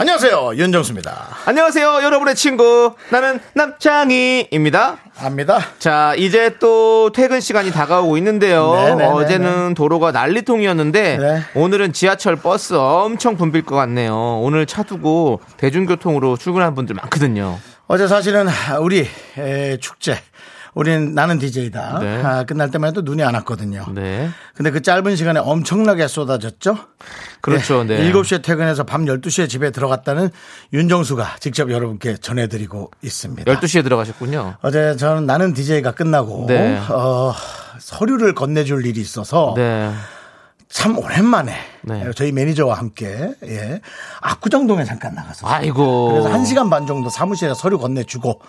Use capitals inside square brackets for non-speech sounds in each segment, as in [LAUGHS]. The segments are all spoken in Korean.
안녕하세요 윤정수입니다. 안녕하세요, 여러분의 친구. 나는 남창희입니다. 압니다. 자, 이제 또 퇴근 시간이 다가오고 있는데요. 네네네네. 어제는 도로가 난리통이었는데 네. 오늘은 지하철 버스 엄청 붐빌 것 같네요. 오늘 차 두고 대중교통으로 출근하는 분들 많거든요. 어제 사실은 우리 에, 축제 우린 나는 DJ다. 네. 아, 끝날 때만 해도 눈이 안 왔거든요. 네. 근데 그 짧은 시간에 엄청나게 쏟아졌죠? 그렇죠. 네. 7시에 퇴근해서 밤 12시에 집에 들어갔다는 윤정수가 직접 여러분께 전해드리고 있습니다. 12시에 들어가셨군요. 어제 저는 나는 DJ가 끝나고 네. 어, 서류를 건네줄 일이 있어서 네. 참 오랜만에 네. 저희 매니저와 함께 예, 압구정동에 잠깐 나갔었어요. 아이고. 그래서 1시간 반 정도 사무실에 서류 건네주고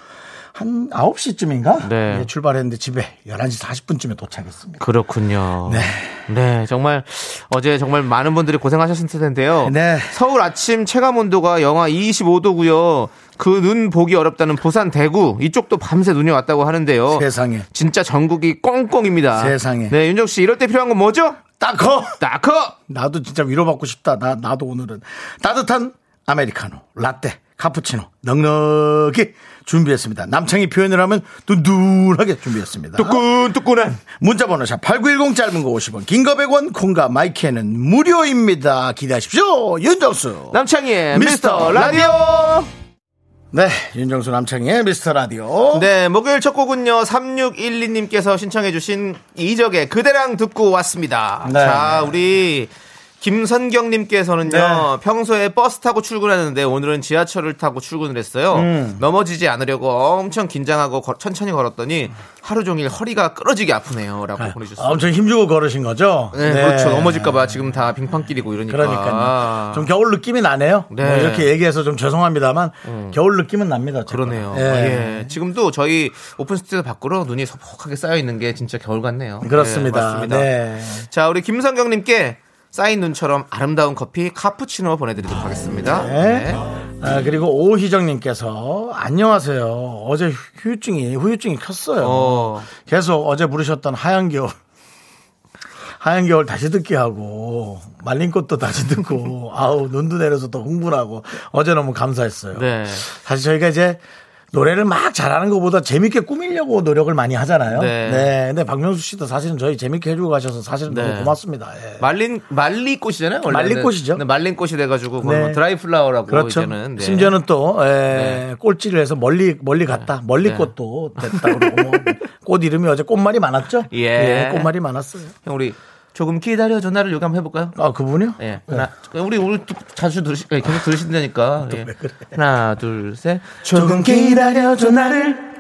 한 9시쯤인가 네. 예, 출발했는데 집에 11시 40분쯤에 도착했습니다. 그렇군요. 네. 네, 정말 어제 정말 많은 분들이 고생하셨을 텐데요. 네. 서울 아침 체감 온도가 영하 25도고요. 그 눈 보기 어렵다는 부산 대구 이쪽도 밤새 눈이 왔다고 하는데요. 세상에. 진짜 전국이 꽁꽁입니다. 세상에. 네, 윤정 씨 이럴 때 필요한 건 뭐죠? 딱커! 따커. 나도 진짜 위로받고 싶다. 나, 나도 오늘은. 따뜻한 아메리카노, 라떼, 카푸치노, 넉넉히 준비했습니다. 남창이 표현을 하면 둔둔하게 준비했습니다. 뜨끈뜨끈한 문자번호 샵 8910 짧은 거 50원, 긴 거 100원, 콩과 마이크는 무료입니다. 기대하십시오. 윤정수. 남창희의 미스터 미스터 라디오. 네, 윤정수 남창희의 미스터 라디오. 네, 목요일 첫 곡은요, 3612님께서 신청해주신 이적의 그대랑 듣고 왔습니다. 네. 자, 우리 김선경님께서는요, 네. 평소에 버스 타고 출근하는데 오늘은 지하철을 타고 출근을 했어요. 음. 넘어지지 않으려고 엄청 긴장하고 거- 천천히 걸었더니 하루 종일 허리가 끌어지게 아프네요. 라고 아, 보내주셨어요. 엄청 힘주고 걸으신 거죠? 네, 그렇죠. 넘어질까봐 지금 다 빙판길이고 이러니까. 그러니까요. 좀 겨울 느낌이 나네요. 네. 뭐 이렇게 얘기해서 좀 죄송합니다,만 겨울 느낌은 납니다. 그러네요. 예. 예. 지금도 저희 오픈 스튜디오 밖으로 눈이 소복하게 쌓여 있는 게 진짜 겨울 같네요. 그렇습니다. 네. 네. 자, 우리 김성경님께 쌓인 눈처럼 아름다운 커피 카푸치노 보내드리도록 하겠습니다. 네. 아, 그리고 오희정님께서 안녕하세요. 어제 후유증이 후유증이 컸어요. 어. 계속 어제 부르셨던 하얀 겨울. 하얀 겨울 다시 듣기 하고 말린 꽃도 다시 듣고 아우 눈도 내려서 더 흥분하고 어제 너무 감사했어요. 네. 사실 저희가 이제 노래를 막 잘하는 것보다 재밌게 꾸미려고 노력을 많이 하잖아요. 네. 네. 근데 박명수 씨도 사실은 저희 재밌게 해주고 가셔서 사실은 네. 너무 고맙습니다. 예. 말린 말리꽃이잖아요. 원래는. 말리꽃이죠. 네, 말린 꽃이 돼가지고 네. 뭐 드라이 플라워라고 그렇죠. 이제는 네. 심지어는 또 에, 꼴찌를 해서 멀리 멀리 갔다. 멀리 네. 꽃도 됐다 그러고 뭐, 꽃 이름이 어제 꽃말이 많았죠? [LAUGHS] 예. 꽃말이 많았어요. 형 우리 조금 기다려줘 나를 여기 한번 해볼까요? 아 그분요? 예. 하나, 우리 우리 또 자주 들으시 예, 계속 들으신다니까. 예. 하나, 둘, 셋. 조금 기다려줘 나를.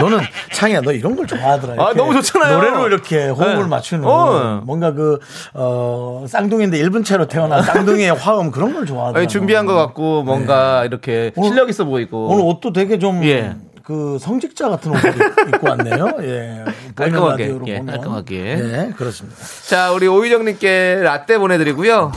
너는 창이야 너 이런 걸 좋아하더라. 아, 이렇게 너무 좋잖아요. 노래로 이렇게 호흡을 네. 맞추는 어. 뭔가 그 어, 쌍둥이인데 일본 채로 태어난 쌍둥이의 화음 그런 걸 좋아하더라. 준비한 것 같고 뭔가 이렇게 오늘- 실력 있어 보이고. 오늘 옷도 되게 좀. 예. 그 성직자 같은 옷을 입고 왔네요. 예. 보이는 깔끔하게, 예, 보면. 깔끔하게. 예, 그렇습니다. 자, 우리 오희정님께 라떼 보내드리고요.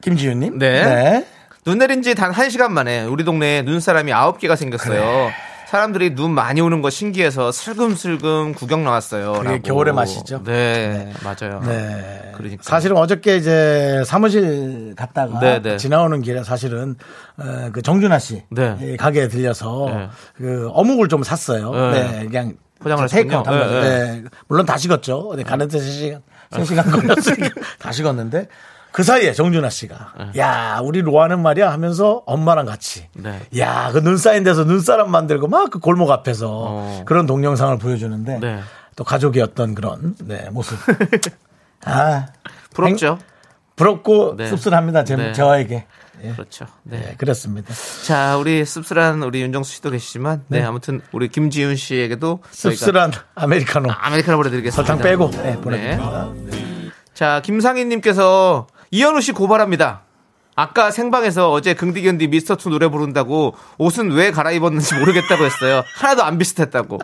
김지윤님. 네. 눈 내린 지 단 1시간 만에 우리 동네에 눈사람이 9개가 생겼어요. 사람들이 눈 많이 오는 거 신기해서 슬금슬금 구경 나왔어요. 그게. 겨울의 맛이죠. 네, 맞아요. 네. 그러니까. 사실은 어저께 이제 사무실 갔다가 네, 네. 지나오는 길에 사실은 어, 그 정준하 씨 네. 이 가게에 들려서 네. 그 어묵을 좀 샀어요. 네. 네. 그냥 포장을 테이크아웃. 네, 네. 물론 다 식었죠. 네, 가는 데 3시간, 3시간 걸렸으니까 [LAUGHS] 다 식었는데 그 사이에 정준하 씨가 야 우리 로아는 말이야 하면서 엄마랑 같이 네. 야그 눈 쌓인 데서 눈사람 만들고 막 그 골목 앞에서 어. 그런 동영상을 보여주는데 네. 또 가족의 어떤 그런 네, 모습 [LAUGHS] 아 부럽죠? 부럽고 네. 씁쓸합니다 제, 네. 저에게 예. 그렇죠. 네. 네, 그렇습니다 자, 우리 씁쓸한 우리 윤정수 씨도 계시지만, 네, 아무튼 우리 김지윤 씨에게도 씁쓸한 아메리카노 아메리카노 보내드리겠습니다. 설탕 빼고 네, 보내드립니다 자, 김상희님께서 이현우 씨 고발합니다. 아까 생방에서 어제 긍디견디 미스터2 노래 부른다고 옷은 왜 갈아입었는지 모르겠다고 했어요. 하나도 안 비슷했다고.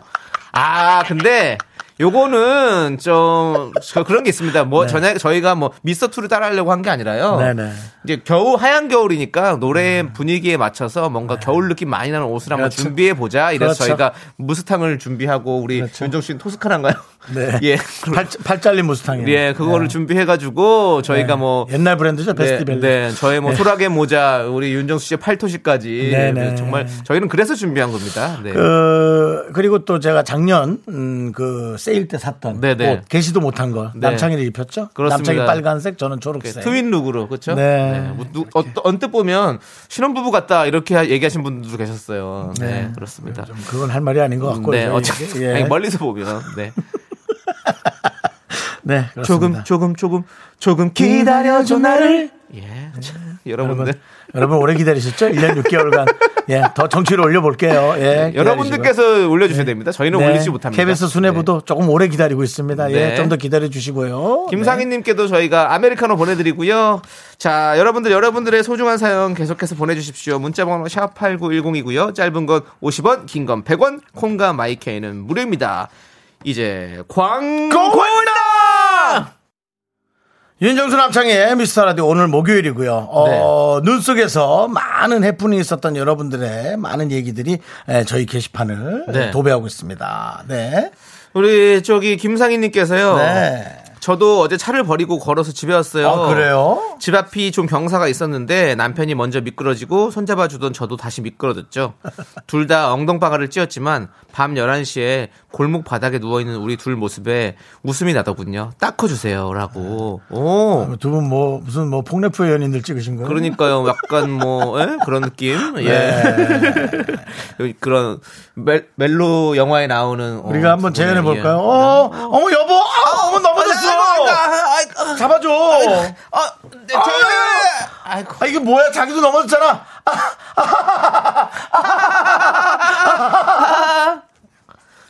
아, 근데 요거는 좀 저- 그런 게 있습니다. 뭐 전에 저희가 뭐 미스터 투를 따라하려고 한 게 아니라요. 네네. 이제 겨우 하얀 겨울이니까 노래 분위기에 맞춰서 뭔가 겨울 느낌 많이 나는 옷을 한번 그렇죠. 준비해 보자. 이래서 그렇죠. 저희가 무스탕을 준비하고 우리 그렇죠. 윤정 씨는 토스카란가요? 네. [LAUGHS] 예. 팔, 팔 잘린 무스탕이에요. 예, 그거를 준비해가지고 저희가 네. 뭐 옛날 브랜드죠, 네, 베스티벨. 네, 저의 뭐 소라게 모자, 우리 윤정수 씨의 팔토시까지 네, 네. 정말 저희는 그래서 준비한 겁니다. 네. 그, 그리고 또 제가 작년, 음, 그, 세일 때 샀던 네네. 옷, 게시도 못한 거. 네. 남창희를 입혔죠? 그렇습니다. 남창희 빨간색, 저는 초록색. 트윈 룩으로 그렇죠? 네. 누- 어, 언뜻 보면 신혼부부 같다 이렇게 얘기하신 분들도 계셨어요. 네, 그렇습니다. 좀 그건 할 말이 아닌 것 같고. 네, 저희 어차피 이게. 예. 멀리서 보면 네. [LAUGHS] 네, 그렇습니다. 조금 조금 조금 조금 기다려줘 나를. 예, [LAUGHS] 참, 여러분, 여러분들 여러분 오래 기다리셨죠? 1년 6개월간. [LAUGHS] 예, 더 정치를 올려볼게요. 예. 기다리시고요. 여러분들께서 올려주셔야 됩니다. 저희는 네, 올리지 못합니다. KBS 수뇌부도 조금 오래 기다리고 있습니다. 예, 네. 좀더 기다려 주시고요. 김상희님께도 저희가 아메리카노 보내드리고요. 자, 여러분들, 여러분들의 소중한 사연 계속해서 보내주십시오. 문자번호 샵 8910이고요. 짧은 건 50원, 긴 건 100원, 콩과 마이케이는 무료입니다. 이제 광고다! 윤정수 남창의 미스터 라디오 오늘 목요일이고요. 어, 눈 속에서 많은 해프닝이 있었던 여러분들의 많은 얘기들이 에, 저희 게시판을 네. 도배하고 있습니다. 네. 우리 저기 김상희님께서요. 네. 저도 어제 차를 버리고 걸어서 집에 왔어요. 아, 그래요? 집 앞이 좀 경사가 있었는데 남편이 먼저 미끄러지고 손잡아 주던 저도 다시 미끄러졌죠. [LAUGHS] 둘 다 엉덩방아를 찧었지만 밤 11시에 골목 바닥에 누워 있는 우리 둘 모습에 웃음이 나더군요. 닦아 주세요라고. 오. 두 분 뭐 무슨 뭐 폭래프 연인들 찍으신 거예요? 그러니까요. 약간 뭐 예? 그런 느낌. 예. 네. [LAUGHS] 그런 멜, 멜로 영화에 나오는 어, 우리가 한번 두 분의, 재연해 예. 볼까요? 어, 어머 여보, 아, 어머 넘어 졌어. 잡아줘. 아, 네, 저, 아이고. 아 이게 뭐야? 자기도 넘어졌잖아. [LAUGHS]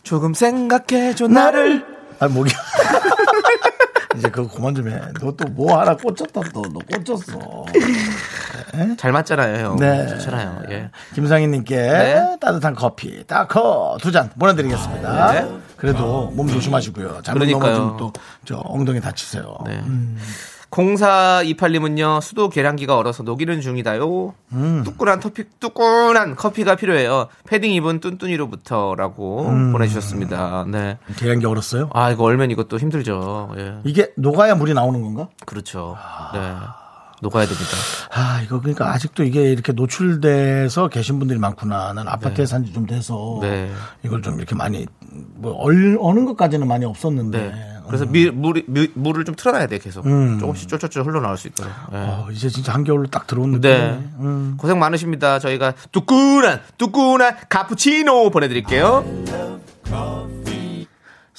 조금 생각해줘 나를. 아 목이. [LAUGHS] 이제 그거 그만 좀 해. 너 또 뭐 하나 꽂혔다 또. 너 꽂혔어. 잘 맞잖아요. 형. 네. 좋잖아요. 예. 김상희 님께 네. 따뜻한 커피, 따커 두 잔 보내드리겠습니다. 네. 그래도 몸 조심하시고요. 잘못. 넘어지면 또 저 엉덩이 다치세요. 네. 0428님은요, 수도 계량기가 얼어서 녹이는 중이다요. 음. 뚜꾸란 터피, 뚜꾸란 커피가 필요해요. 패딩 입은 뚠뚠이로부터 라고 음. 보내주셨습니다. 네. 계량기 얼었어요? 아, 이거 얼면 이것도 힘들죠. 예. 이게 녹아야 물이 나오는 건가? 그렇죠. 네. 녹아야 됩니다. 아, 이거 그러니까 아직도 이게 이렇게 노출돼서 계신 분들이 많구나. 난 아파트에 산지 좀 돼서 네. 이걸 좀 이렇게 많이 뭐 얼, 어는 것까지는 많이 없었는데. 네. 그래서 미, 물이, 미- 물을 좀 틀어놔야 돼, 계속. 조금씩 쫄쫄쫄 흘러나올 수 있도록. 예. 어, 이제 진짜 한겨울로 딱 들어온 느낌. 네. 고생 많으십니다. 저희가 뚜꾸란, 뚜꾸란 카푸치노 보내드릴게요.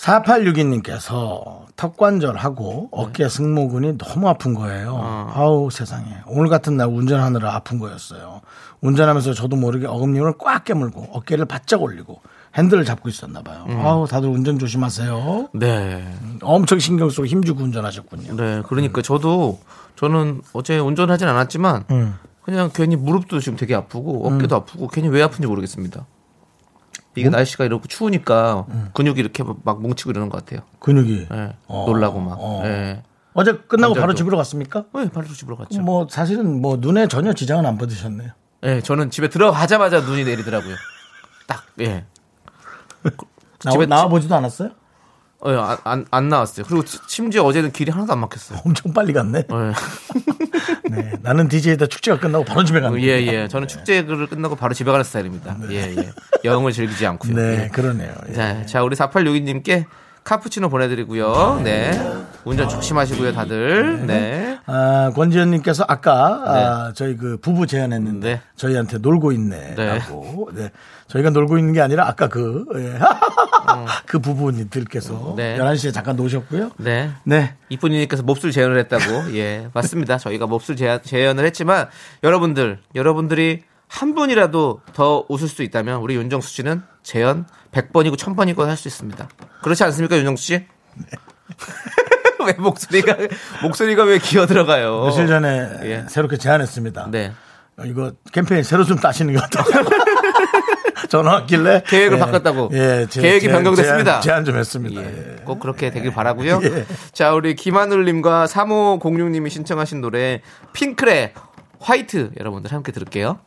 4862님께서 턱관절하고 어깨 승모근이 너무 아픈 거예요. 아우 세상에. 오늘 같은 날 운전하느라 아픈 거였어요. 운전하면서 저도 모르게 어금님을 꽉 깨물고 어깨를 바짝 올리고 핸들을 잡고 있었나 봐요. 아우 다들 운전 조심하세요. 네. 엄청 신경 쓰고 힘주고 운전하셨군요. 네. 그러니까 저도, 저는 어제 운전하진 않았지만, 음. 그냥 괜히 무릎도 지금 되게 아프고, 어깨도 아프고, 괜히 왜 아픈지 모르겠습니다. 이게 날씨가 이렇고 추우니까 근육이 이렇게 막 뭉치고 이러는 것 같아요. 근육이. 예. 어, 놀라고 막. 어. 예. 어제 끝나고 바로. 집으로 갔습니까? 네, 바로 집으로 갔죠. 뭐 사실은 뭐 눈에 전혀 지장은 안 받으셨네요. 예, 저는 집에 들어가자마자 눈이 내리더라고요. 딱, 예. [LAUGHS] 집에- 나와 보지도 않았어요? 어, 예, 안, 안, 안 나왔어요. 그리고 치- 심지어 어제는 길이 하나도 안 막혔어요. 엄청 빨리 갔네. 예. [LAUGHS] 네, 나는 DJ다 축제가 끝나고 바로 집에 갔네. 예, 예. 저는 축제를 끝나고 바로 집에 가는 스타일입니다. 예, 예. 여행을 즐기지 않고요. 네, 예. 그러네요. 예. 자, 자, 우리 4862님께 카푸치노 보내드리고요. 네. 운전 조심하시고요, 다들. 네. 아, 권지현님께서 아까 아, 저희 그 부부 제안했는데 네. 저희한테 놀고 있네라고. 네. 저희가 놀고 있는 게 아니라 아까 그, 예. [LAUGHS] 그 부부님들께서 네. 11시에 잠깐 노셨고요. 네. 네. 이쁜이님께서 몹쓸 재연을 했다고. 예, 맞습니다. 저희가 몹쓸 재연, 재연을 했지만 여러분들, 여러분들이 한 분이라도 더 웃을 수 있다면 우리 윤정수 씨는 재연 100번이고 1000번이고 할 수 있습니다. 그렇지 않습니까, 윤정수 씨? [LAUGHS] 왜 목소리가 목소리가 왜 기어 들어가요? 며칠 전에 예. 새롭게 제안했습니다. 네. 어, 이거 캠페인 새로 좀 따시는 것 같아요. [LAUGHS] 전화 왔길래 계획을 예, 바꿨다고. 예, 제- 계획이 제- 변경됐습니다. 제안, 제안 좀 했습니다. 예, 예. 꼭 그렇게 되길 바라고요. 예. 자, 우리 김하늘님과 3506님이 신청하신 노래 핑클의 화이트 여러분들 함께 들을게요.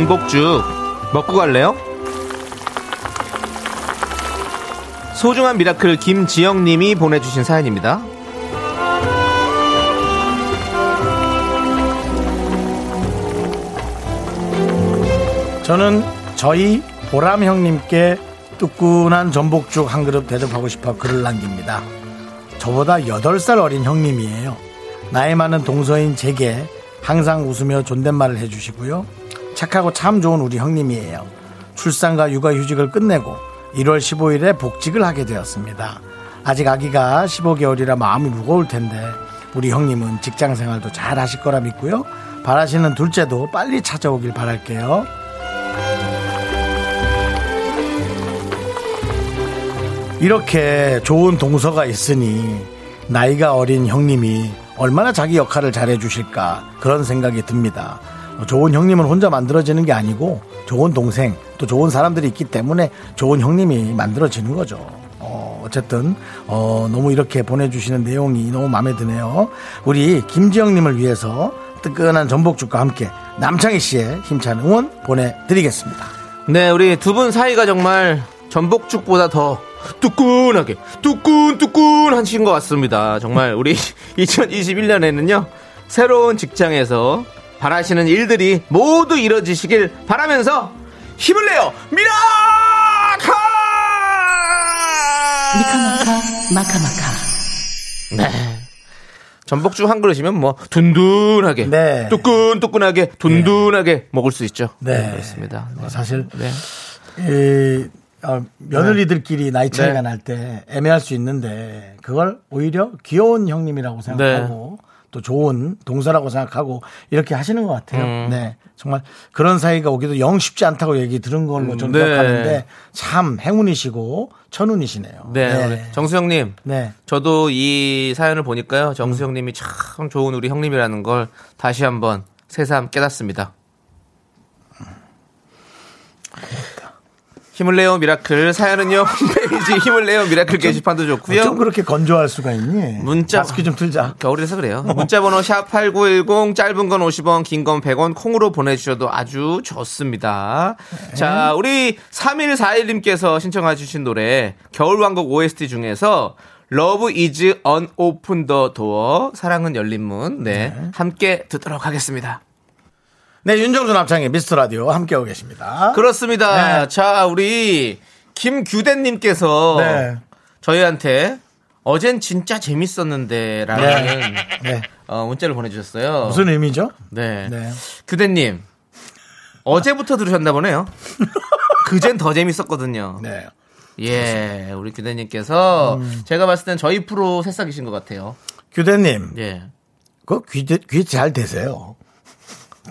전복죽 먹고 갈래요? 소중한 미라클 김지영님이 보내주신 사연입니다. 저는 저희 보람 형님께 뜨끈한 전복죽 한 그릇 대접하고 싶어 글을 남깁니다. 저보다 8살 어린 형님이에요. 나이 많은 동서인 제게 항상 웃으며 존댓말을 해주시고요. 착하고 참 좋은 우리 형님이에요. 출산과 육아휴직을 끝내고 1월 15일에 복직을 하게 되었습니다. 아직 아기가 15개월이라 마음이 무거울 텐데 우리 형님은 직장 생활도 잘 하실 거라 믿고요. 바라시는 둘째도 빨리 찾아오길 바랄게요. 이렇게 좋은 동서가 있으니 나이가 어린 형님이 얼마나 자기 역할을 잘해 주실까 그런 생각이 듭니다. 어, 좋은 형님은 혼자 만들어지는 게 아니고 좋은 동생 또 좋은 사람들이 있기 때문에 좋은 형님이 만들어지는 거죠. 어, 어쨌든 어, 너무 이렇게 보내주시는 내용이 너무 마음에 드네요. 우리 김지영님을 위해서 뜨끈한 전복죽과 함께 남창희 씨의 힘찬 응원 보내드리겠습니다. 네, 우리 두 분 사이가 정말 전복죽보다 더 뚜끈하게 뚜끈뚜끈 하신 것 같습니다. 정말 우리 [LAUGHS] 2021년에는요 새로운 직장에서 바라시는 일들이 모두 이뤄지시길 바라면서 힘을 내요 미라카 미카마카 마카마카 네. 전복죽 한 그릇이면 뭐 둔둔하게 네. 뚜끈뚜끈하게 둔둔하게 먹을 수 있죠. 네. 그렇습니다. 네. 어, 사실 네. 이, 어, 며느리들끼리 나이 차이가 네. 날때 애매할 수 있는데 그걸 오히려 귀여운 형님이라고 생각하고 네. 또 좋은 동서라고 생각하고 이렇게 하시는 것 같아요. 음. 네. 정말 그런 사이가 오기도 영 쉽지 않다고 얘기 들은 걸로 저는 네. 기억하는데 참 행운이시고 천운이시네요. 네. 우리 정수영님. 네. 저도 이 사연을 보니까요. 정수영님이 참 좋은 우리 형님이라는 걸 다시 한번 새삼 깨닫습니다. 힘을 내요 미라클 사연은요 홈페이지 [LAUGHS] 힘을 내요 미라클 게시판도 좋고요. 좀 그렇게 건조할 수가 있니? 문자 마스크 좀 틀자. 겨울이라서 그래요. 문자 번호 샵 #8910 짧은 건 50원, 긴 건 100원 콩으로 보내주셔도 아주 좋습니다. 자, 우리 3141님께서 신청해 주신 노래 겨울왕국 OST 중에서 Love is an open the door 사랑은 열린 문 네, 함께 듣도록 하겠습니다. 네, 윤정수 남창의 미스터 라디오 함께하고 계십니다. 그렇습니다. 네. 자, 우리 김규대님께서 네. 저희한테 어젠 진짜 재밌었는데 라는 네. 어, 문자를 보내주셨어요. 무슨 의미죠? 네. 네. 규대님 어제부터 들으셨나 보네요. [LAUGHS] 그젠 더 재밌었거든요. 네. 예, 우리 규대님께서 음. 제가 봤을 땐 저희 프로 새싹이신 것 같아요. 규대님, 예. 그 귀, 귀 잘 되세요.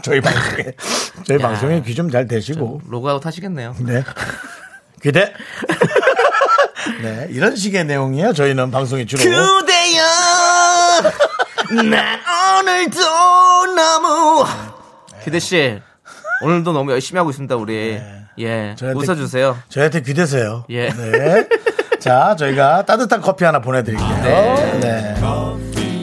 저희 방송에, [LAUGHS] 저희 야. 방송에 귀 좀잘 되시고. 로그아웃 하시겠네요. 네. [LAUGHS] 귀대. [LAUGHS] 네. 이런 식의 내용이에요. 저희는 방송이 주로. 규대야, 나 오늘도 너무. 규대 씨, 오늘도 너무 열심히 하고 있습니다, 우리. 예. 네. 저희한테- 웃어주세요. 저희한테 귀대세요. 예. 네. 자, 저희가 따뜻한 커피 하나 보내드릴게요. 네.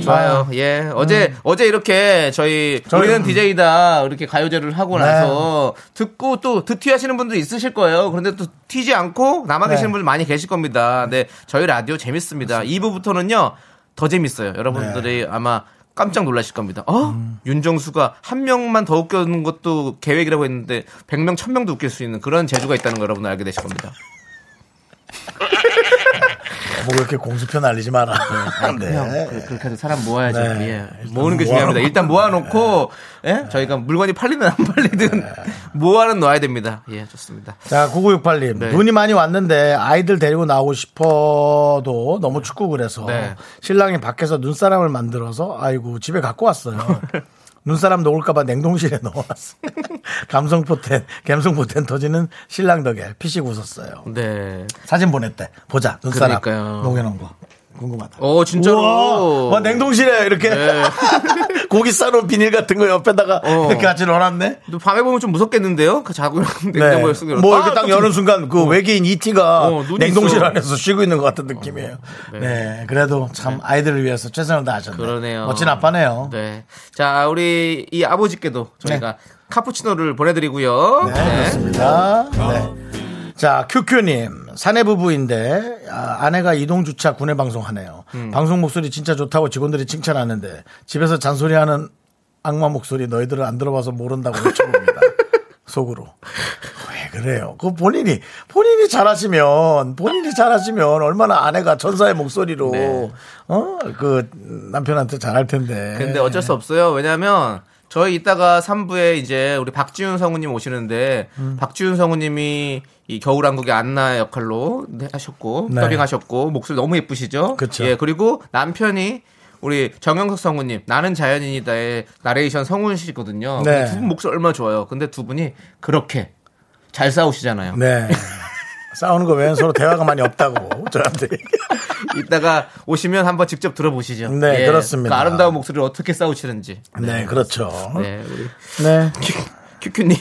좋아요. 예. 어제, 어제 이렇게 저희, 음. 저희- 우리는 DJ다 이렇게 가요제를 하고 네. 나서 듣고 또 듣튀 하시는 분들 있으실 거예요. 그런데 또 튀지 않고 남아 네. 계시는 분들 많이 계실 겁니다. 네. 저희 라디오 재밌습니다. 2부부터는요, 더 재밌어요. 여러분들이 네. 아마 깜짝 놀라실 겁니다. 어? 음. 윤정수가 한 명만 더 웃겨는 것도 계획이라고 했는데 100명, 1000명도 웃길 수 있는 그런 재주가 있다는 거 여러분 알게 되실 겁니다. [LAUGHS] 뭐 그렇게 공수표 날리지 마라. [LAUGHS] 네. 그냥 그- 그렇게 해서 사람 모아야죠. 네. 예. 모으는 게. 중요합니다. 일단 모아놓고 예? 저희가 물건이 팔리든 안 팔리든 네. [LAUGHS] 모아는 놓아야 됩니다. 예, 좋습니다. 자, 9968님. 네. 눈이 많이 왔는데 아이들 데리고 나오고 싶어도 너무 춥고 그래서 네. 신랑이 밖에서 눈사람을 만들어서 아이고 집에 갖고 왔어요. [LAUGHS] 눈사람 녹을까봐 냉동실에 [LAUGHS] 넣어놨어. 감성포텐, 감성포텐 터지는 신랑 덕에 피식 웃었어요. 네. 사진 보냈대. 보자. 눈사람 그러니까요. 녹여놓은 거. 궁금하다. 오, 진짜로. 우와, 와, 냉동실에 이렇게 네. [LAUGHS] 고기 싸놓은 비닐 같은 거 옆에다가 어. 이렇게 같이 넣어놨네. 또 밤에 보면 좀 무섭겠는데요? 그 자고 [LAUGHS] 네. 냉장고에 쓰기 뭐 이렇게 딱 여는 순간 그 외계인 이티가 어, 눈이 냉동실 있어. 안에서 쉬고 있는 것 같은 느낌이에요. 네. 그래도 참 아이들을 위해서 최선을 다하셨네. 그러네요. 멋진 아빠네요. 네. 자, 우리 이 아버지께도 저희가 카푸치노를 보내드리고요. 네, 그렇습니다. 네. 자, 큐큐님. 사내 부부인데, 아, 아내가 이동 주차 군내 방송하네요. 음. 방송 목소리 진짜 좋다고 직원들이 칭찬하는데, 집에서 잔소리하는 악마 목소리 너희들은 안 들어봐서 모른다고 외쳐봅니다. [LAUGHS] 속으로. 왜 그래요? 그 본인이, 본인이 잘하시면, 본인이 잘하시면 얼마나 아내가 천사의 목소리로, 네. 어, 그 남편한테 잘할 텐데. 근데 어쩔 수 없어요. 왜냐면 저희 이따가 3부에 이제 우리 박지훈 성우님 오시는데 음. 박지훈 성우님이 이 겨울왕국의 안나 역할로 네, 하셨고 네. 더빙하셨고 목소리 너무 예쁘시죠? 그쵸. 예 그리고 남편이 우리 정영석 성우님 나는 자연인이다의 나레이션 성우시거든요. 네. 두분 목소리 얼마나 좋아요. 근데 두 분이 그렇게 잘 싸우시잖아요. 네. [LAUGHS] 싸우는 거 외에는 서로 대화가 많이 없다고 저한테. 이따가 오시면 한번 직접 들어보시죠. 네, 그렇습니다. 그 아름다운 목소리를 어떻게 싸우시는지. 네, 그렇죠. 네, 우리 네. 큐큐님.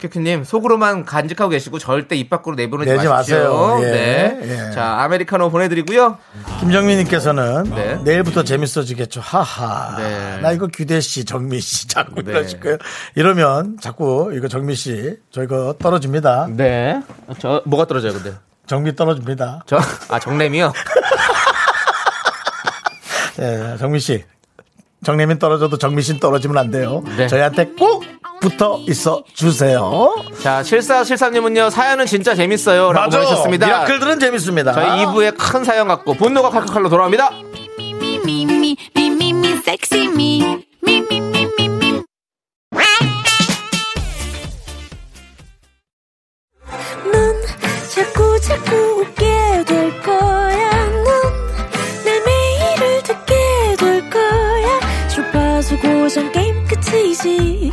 큐큐님 속으로만 간직하고 계시고 절대 입 밖으로 내보내지 내지. 마세요. 예, 네. 예. 자 아메리카노 보내드리고요. 김정민님께서는 네. 내일부터 재밌어지겠죠. 하하. 네. 나 이거 규대 씨, 정미 씨 [LAUGHS] 자꾸 네. 이러실 거예요. 이러면 자꾸 이거 정미 씨 저희가 떨어집니다. 네. 저 뭐가 떨어져요, 근데? 정미 떨어집니다. 저 아 정nem이요. [LAUGHS] 네, 정미 씨. 정림이 떨어져도 정미 씨는 떨어지면 안 돼요. 네. 저희한테 꼭 붙어 있어 주세요. 자 7473님은요 사연은 진짜 재밌어요 라고 보내셨습니다. 미라클들은 재밌습니다. 저희 2부에 큰 사연 갖고 분노가 칼칼칼로 돌아옵니다. 자꾸, 자꾸 웃게 될 거야. 넌내 매일을 듣게 될 거야. 주파수 고정 게임 끝이지.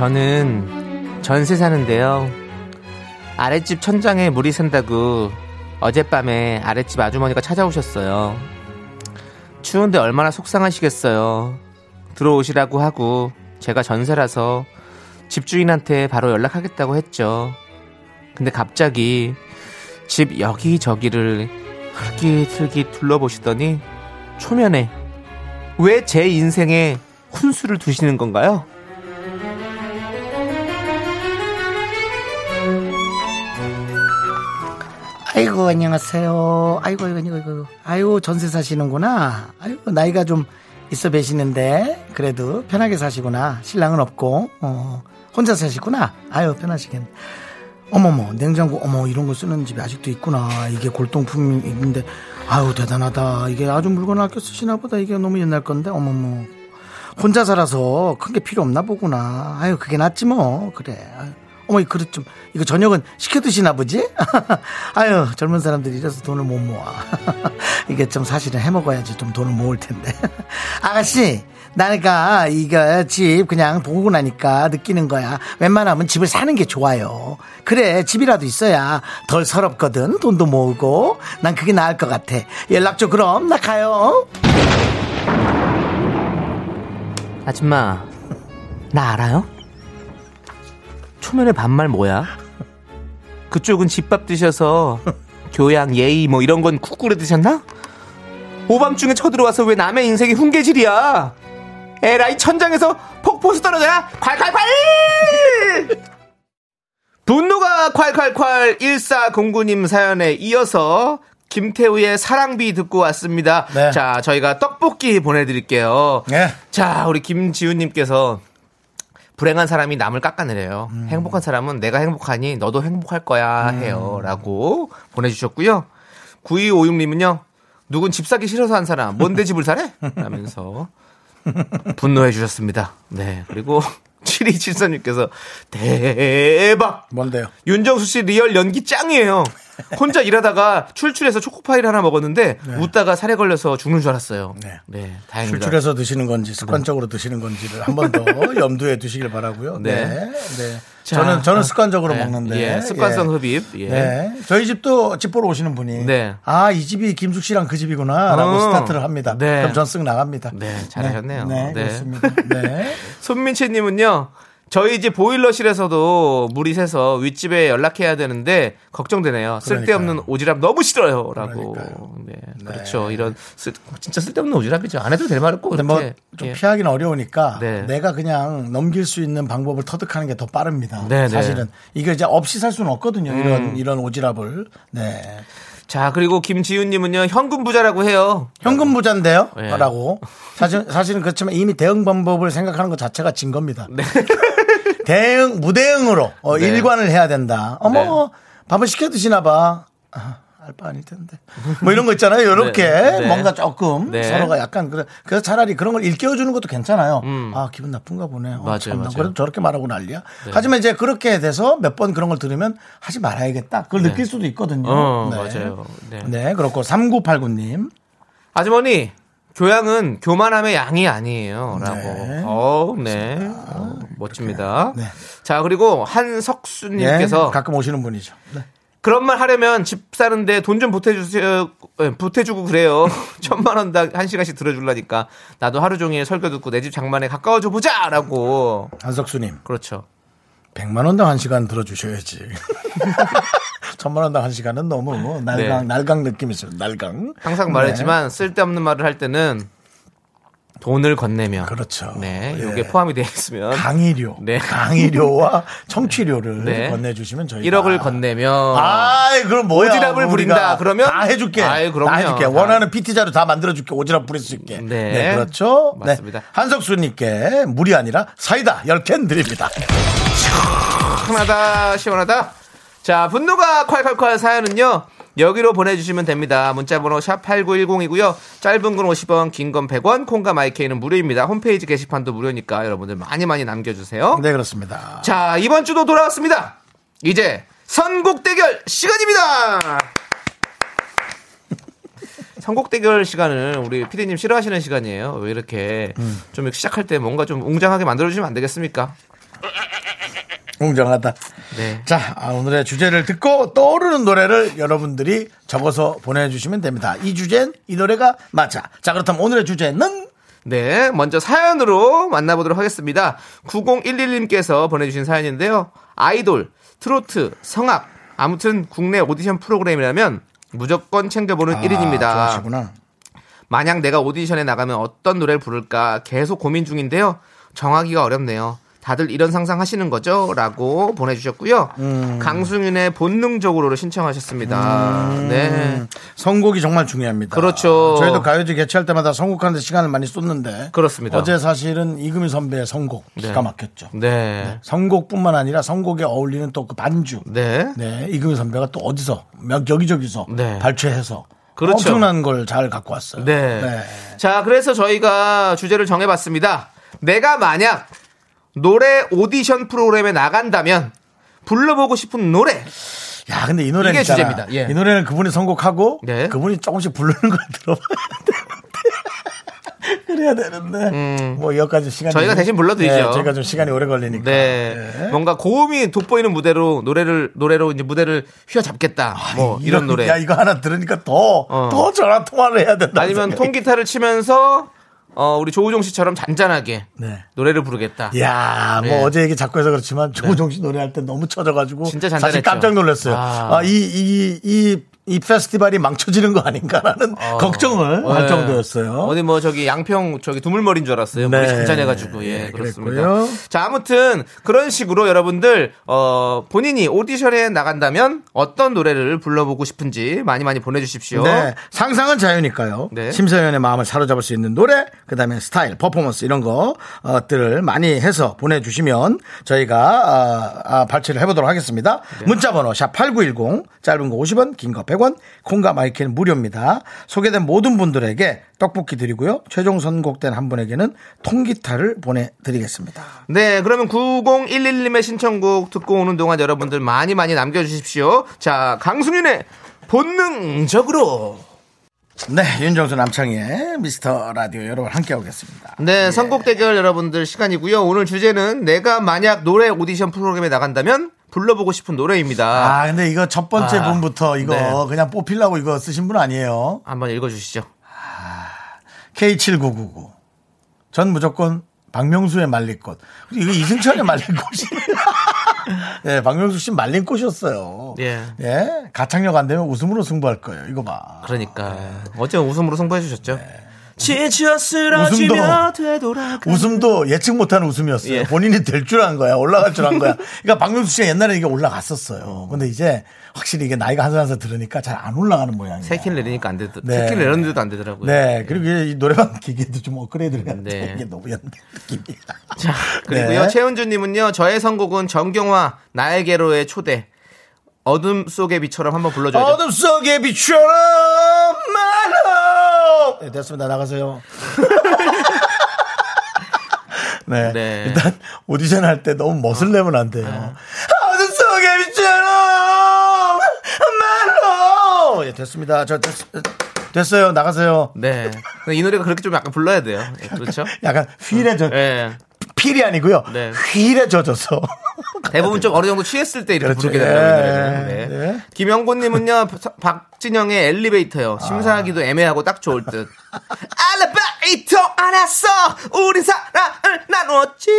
저는 전세 사는데요. 아랫집 천장에 물이 샌다고 어젯밤에 아랫집 아주머니가 찾아오셨어요. 추운데 얼마나 속상하시겠어요. 들어오시라고 하고 제가 전세라서 집주인한테 바로 연락하겠다고 했죠. 근데 갑자기 집 여기저기를 흘깃흘깃 둘러보시더니 초면에 왜 제 인생에 훈수를 두시는 건가요? 아이고 안녕하세요. 아이고 아이고 아이고 아이고. 아이고 전세 사시는구나. 아이고 나이가 좀 있어 계시는데 그래도 편하게 사시구나. 신랑은 없고 어, 혼자 사시구나. 아유 편하시겠네. 어머머 냉장고 어머 이런 거 쓰는 집이 아직도 있구나. 이게 골동품인데 아유 대단하다. 이게 아주 물건 아껴 쓰시나 보다. 이게 너무 옛날 건데 어머머 혼자 살아서 큰 게 필요 없나 보구나. 아유 그게 낫지 뭐 그래. 아유, 어머니 그릇 좀 이거 저녁은 시켜 드시나 보지? [LAUGHS] 아유 젊은 사람들이 이래서 돈을 못 모아. [LAUGHS] 이게 좀 사실은 해 먹어야지 좀 돈을 모을 텐데. [LAUGHS] 아가씨 나니까 이거 집 그냥 보고 나니까 느끼는 거야. 웬만하면 집을 사는 게 좋아요. 그래 집이라도 있어야 덜 서럽거든. 돈도 모으고 난 그게 나을 것 같아. 연락 줘 그럼 나 가요. 아줌마, 나 알아요? 초면에 반말 뭐야? 그쪽은 집밥 드셔서 교양, 예의 뭐 이런 건 쿡꾸려 드셨나? 오밤중에 쳐들어와서 왜 남의 인생이 훈계질이야? 에라이 천장에서 폭포수 떨어져야 콸콸콸! 분노가 콸콸콸 1409님 사연에 이어서 김태우의 사랑비 듣고 왔습니다. 네. 자, 저희가 떡볶이 보내드릴게요. 네. 자, 우리 김지훈님께서 불행한 사람이 남을 깎아내려요. 음. 행복한 사람은 내가 행복하니 너도 행복할 거야 해요. 라고 보내주셨고요. 9256님은요, 누군 집 사기 싫어서 안 사나, 뭔데 집을 사래? 라면서 [LAUGHS] 분노해 주셨습니다. 네. 그리고 7273님께서 대박! 뭔데요? 윤정수 씨 리얼 연기 짱이에요. 혼자 일하다가 출출해서 초코파이를 하나 먹었는데 웃다가 사레 걸려서 죽는 줄 알았어요. 네. 네, 다행입니다. 출출해서 드시는 건지 습관적으로 드시는 건지를 한 번 더 [LAUGHS] 염두에 두시길 바라고요. 네. 네. 네. 자, 저는 저는 아, 습관적으로 네. 먹는데. 예, 습관성 예. 흡입. 예. 네. 저희 집도 집 보러 오시는 분이 네. 아, 이 집이 김숙 씨랑 그 집이구나라고 어. 스타트를 합니다. 네. 그럼 전 쓱 나갑니다. 네, 잘하셨네요. 네, 네. 그렇습니다. 네. [LAUGHS] 손민채님은요. 저희 집 보일러실에서도 물이 새서 윗집에 연락해야 되는데 걱정되네요. 쓸데없는 오지랖 너무 싫어요라고. 그러니까요. 네, 그렇죠. 이런 쓸, 진짜 쓸데없는 오지랖이죠. 안 해도 될 말을 꼭 근데 이렇게. 뭐좀 예. 피하기는 어려우니까 네. 내가 그냥 넘길 수 있는 방법을 터득하는 게 더 빠릅니다. 네, 네. 사실은 이게 이제 없이 살 수는 없거든요. 음. 이런 이런 오지랖을. 네. 자 그리고 김지훈님은요 현금 부자라고 해요. 현금 부자인데요? 예. 라고. 사실, 사실은 그렇지만 이미 대응 방법을 생각하는 것 자체가 진 겁니다. 네. [LAUGHS] 대응, 무대응으로 어, 네. 일관을 해야 된다. 어머, 네. 밥을 시켜 드시나 봐. 아, 알바 아닐 텐데. 뭐 이런 거 있잖아요. 이렇게 네. 네. 뭔가 조금 네. 서로가 약간 그래. 그래서 차라리 그런 걸 일깨워 주는 것도 괜찮아요. 아, 기분 나쁜가 보네. 어, 음. 맞아요, 참나. 맞아요. 네. 그래도 저렇게 말하고 난리야. 하지만 이제 그렇게 돼서 몇 번 그런 걸 들으면 하지 말아야겠다. 그걸 느낄 수도 있거든요. 네. 어, 맞아요. 네. 네, 그렇고 3989님. 아주머니 교양은 교만함의 양이 아니에요라고. 네. 어, 네. 어, 멋집니다. 네. 자 그리고 예, 한석수님께서 가끔 오시는 분이죠. 네. 그런 말 하려면 집 사는데 돈 좀 보태주세요. 예, 보태주고 그래요. [LAUGHS] 천만 원당 한 시간씩 들어줄라니까. 나도 하루 종일 설교 듣고 내 집 장만에 가까워져 보자라고. 한석수님, 그렇죠. 100만 원당 한 시간 들어주셔야지. [LAUGHS] 천만 원당 한 시간은 너무 뭐 날강, 네. 날강 느낌이 있어요. 날강. 항상 말했지만 쓸데없는 말을 할 때는 돈을 건네며. 그렇죠. 네, 예. 이게 포함이 되어 있으면 강의료. 네. 강의료와 [LAUGHS] 청취료를 네. 건네주시면 저희가. 1억을 건네며 아이, 그럼 뭐야. 오지랖을 부린다. 그러면 다 해줄게. 아이, 그럼요. 다 해줄게. 다. 원하는 PT 자료 다 만들어줄게. 오지랖 부릴 수 있게. 네. 그렇죠. 맞습니다. 네. 한석수님께 물이 아니라 사이다 10캔 드립니다. 시원하다 시원하다 자 분노가 콸콸콸 사연은요 여기로 보내주시면 됩니다. 문자번호 샵8910이고요. 짧은 건 50원 긴 건 100원 콩과 마이케이는 무료입니다. 홈페이지 게시판도 무료니까 여러분들 많이 많이 남겨주세요. 네, 그렇습니다. 자 이번 주도 돌아왔습니다. 이제 선곡 대결 시간입니다. [LAUGHS] 선곡 대결 시간을 우리 피디님 싫어하시는 시간이에요. 왜 이렇게 음. 좀 시작할 때 뭔가 좀 웅장하게 만들어주시면 안 되겠습니까 [LAUGHS] 웅장하다. 네 자, 아, 오늘의 주제를 듣고 떠오르는 노래를 여러분들이 적어서 보내주시면 됩니다. 이 주제는 이 노래가 맞아. 자, 그렇다면 오늘의 주제는 네, 먼저 사연으로 만나보도록 하겠습니다. 9011님께서 보내주신 사연인데요. 아이돌, 트로트, 성악, 아무튼 국내 오디션 프로그램이라면 무조건 챙겨보는 아, 1인입니다. 좋아하시구나. 만약 내가 오디션에 나가면 어떤 노래를 부를까 계속 고민 중인데요. 정하기가 어렵네요. 다들 이런 상상 하시는 거죠? 라고 보내주셨고요. 음. 강승윤의 본능적으로를 신청하셨습니다. 네. 선곡이 정말 중요합니다. 그렇죠. 저희도 가요제 개최할 때마다 선곡하는데 시간을 많이 쏟는데 그렇습니다. 어제 사실은 이금희 선배의 선곡 기가 네. 막혔죠. 네. 선곡뿐만 아니라 선곡에 어울리는 또 그 반주. 네. 네, 이금희 선배가 또 어디서 몇 여기저기서 네. 발췌해서 그렇죠. 엄청난 걸 잘 갖고 왔어요. 네. 자, 그래서 저희가 주제를 정해봤습니다. 내가 만약 노래 오디션 프로그램에 나간다면 불러보고 싶은 노래. 야, 근데 이 노래는 이게 있잖아. 주제입니다. 예. 이 노래는 그분이 선곡하고 네. 그분이 조금씩 부르는 걸 들어봐야 되는데. [LAUGHS] 그래야 되는데. 뭐 여기까지 시간이 음. 저희가 대신 불러드리죠. 네, 저희가 좀 시간이 오래 걸리니까. 네. 네. 뭔가 고음이 돋보이는 무대로 노래를 노래로 이제 무대를 휘어잡겠다. 뭐 이런 노래. 야, 이거 하나 들으니까 더, 어. 더 전화 통화를 해야 된다. 아니면 통기타를 치면서 어 우리 조우종 씨처럼 잔잔하게 네. 노래를 부르겠다. 야, 뭐 네. 어제 얘기 자꾸 해서 그렇지만 조종 씨 노래할 때 너무 쳐져가지고 진짜 사실 잔잔했죠. 깜짝 놀랐어요. 아. 아, 이, 이, 이, 이 페스티벌이 망쳐지는 거 아닌가라는 걱정을 할 네. 정도였어요. 어디 뭐 저기 양평 저기 두물머리인 줄 알았어요. 물이 네. 잔잔해가지고 예 네, 그렇습니다. 그랬고요. 자 아무튼 그런 식으로 여러분들 어 본인이 오디션에 나간다면 어떤 노래를 불러보고 싶은지 많이 많이 보내주십시오. 네, 상상은 자유니까요. 네. 심사위원의 마음을 사로잡을 수 있는 노래, 그 다음에 스타일, 퍼포먼스 이런 것들을 많이 해서 보내주시면 저희가 아, 아, 발췌를 해보도록 하겠습니다. 네. 문자번호 샵 #8910 짧은 거 50원, 긴 거 100원, 콩과 마이크는 무료입니다. 소개된 모든 분들에게 떡볶이 드리고요. 최종 선곡된 한 분에게는 통기타를 보내드리겠습니다. 네, 그러면 9011님의 신청곡 듣고 오는 동안 여러분들 많이 많이 남겨주십시오. 자, 강승윤의 본능적으로. 네, 윤정수 남창희의 미스터 라디오 여러분 함께 오겠습니다. 네, 선곡 대결 여러분들 시간이고요. 오늘 주제는 내가 만약 노래 오디션 프로그램에 나간다면 불러보고 싶은 노래입니다. 아, 근데 이거 첫 번째 아, 분부터 이거 네. 그냥 뽑히려고 이거 쓰신 분 아니에요? 한번 읽어주시죠. K7999. 전 무조건 박명수의 말린꽃. 이거 이승철의 말린꽃이. 네, [LAUGHS] 박명수 씨 말린꽃이었어요. 예. 예. 가창력 안 되면 웃음으로 승부할 거예요. 이거 봐. 그러니까 어제 웃음으로 승부해 주셨죠. 웃음도- 지쳐 쓰러지며 되돌아가. 웃음도 예측 못하는 웃음이었어요. 예. 본인이 될 줄 안 거야. 올라갈 줄 안 거야. [LAUGHS] 그러니까 박명수 씨가 옛날에 이게 올라갔었어요. 근데 이제 확실히 이게 나이가 한 살 한살 들으니까 잘 안 올라가는 모양이에요. 세 킬을 내리니까 안 되더. 네. 세 킬을 내렸는데도 안 되더라고요. 네. 그리고 이 노래방 [LAUGHS] 기계도 좀 업그레이드를 돼. 네. 이게 너무 옛날 느낌이야. [LAUGHS] 자, 그리고요. 네. 최은주 님은요. 저의 선곡은 정경화 나에게로의 초대. 어둠 속의 비처럼 한번 불러줘야죠. 어둠 속에 비처럼 말로 네, 됐습니다 나가세요 네, [LAUGHS] 네. 일단 오디션 할 때 너무 멋을 내면 안 돼요 어둠 속에 비처럼 말로 예, 됐습니다 저 됐, 됐어요 나가세요 네. 이 노래가 그렇게 좀 약간 불러야 돼요. 예, 그렇죠? 약간 휠해져 예. 필이 아니고요 네. 휠해져져서 대부분 좀 어느 정도 취했을 때 이렇게 그렇죠. 부르게 이 노래는. 네. 네. 김영곤님은요, [LAUGHS] 박- 박진영의 엘리베이터요. 심사하기도 애매하고 딱 좋을 듯. 엘리베이터 안았어! 우리 사랑을 나누었지!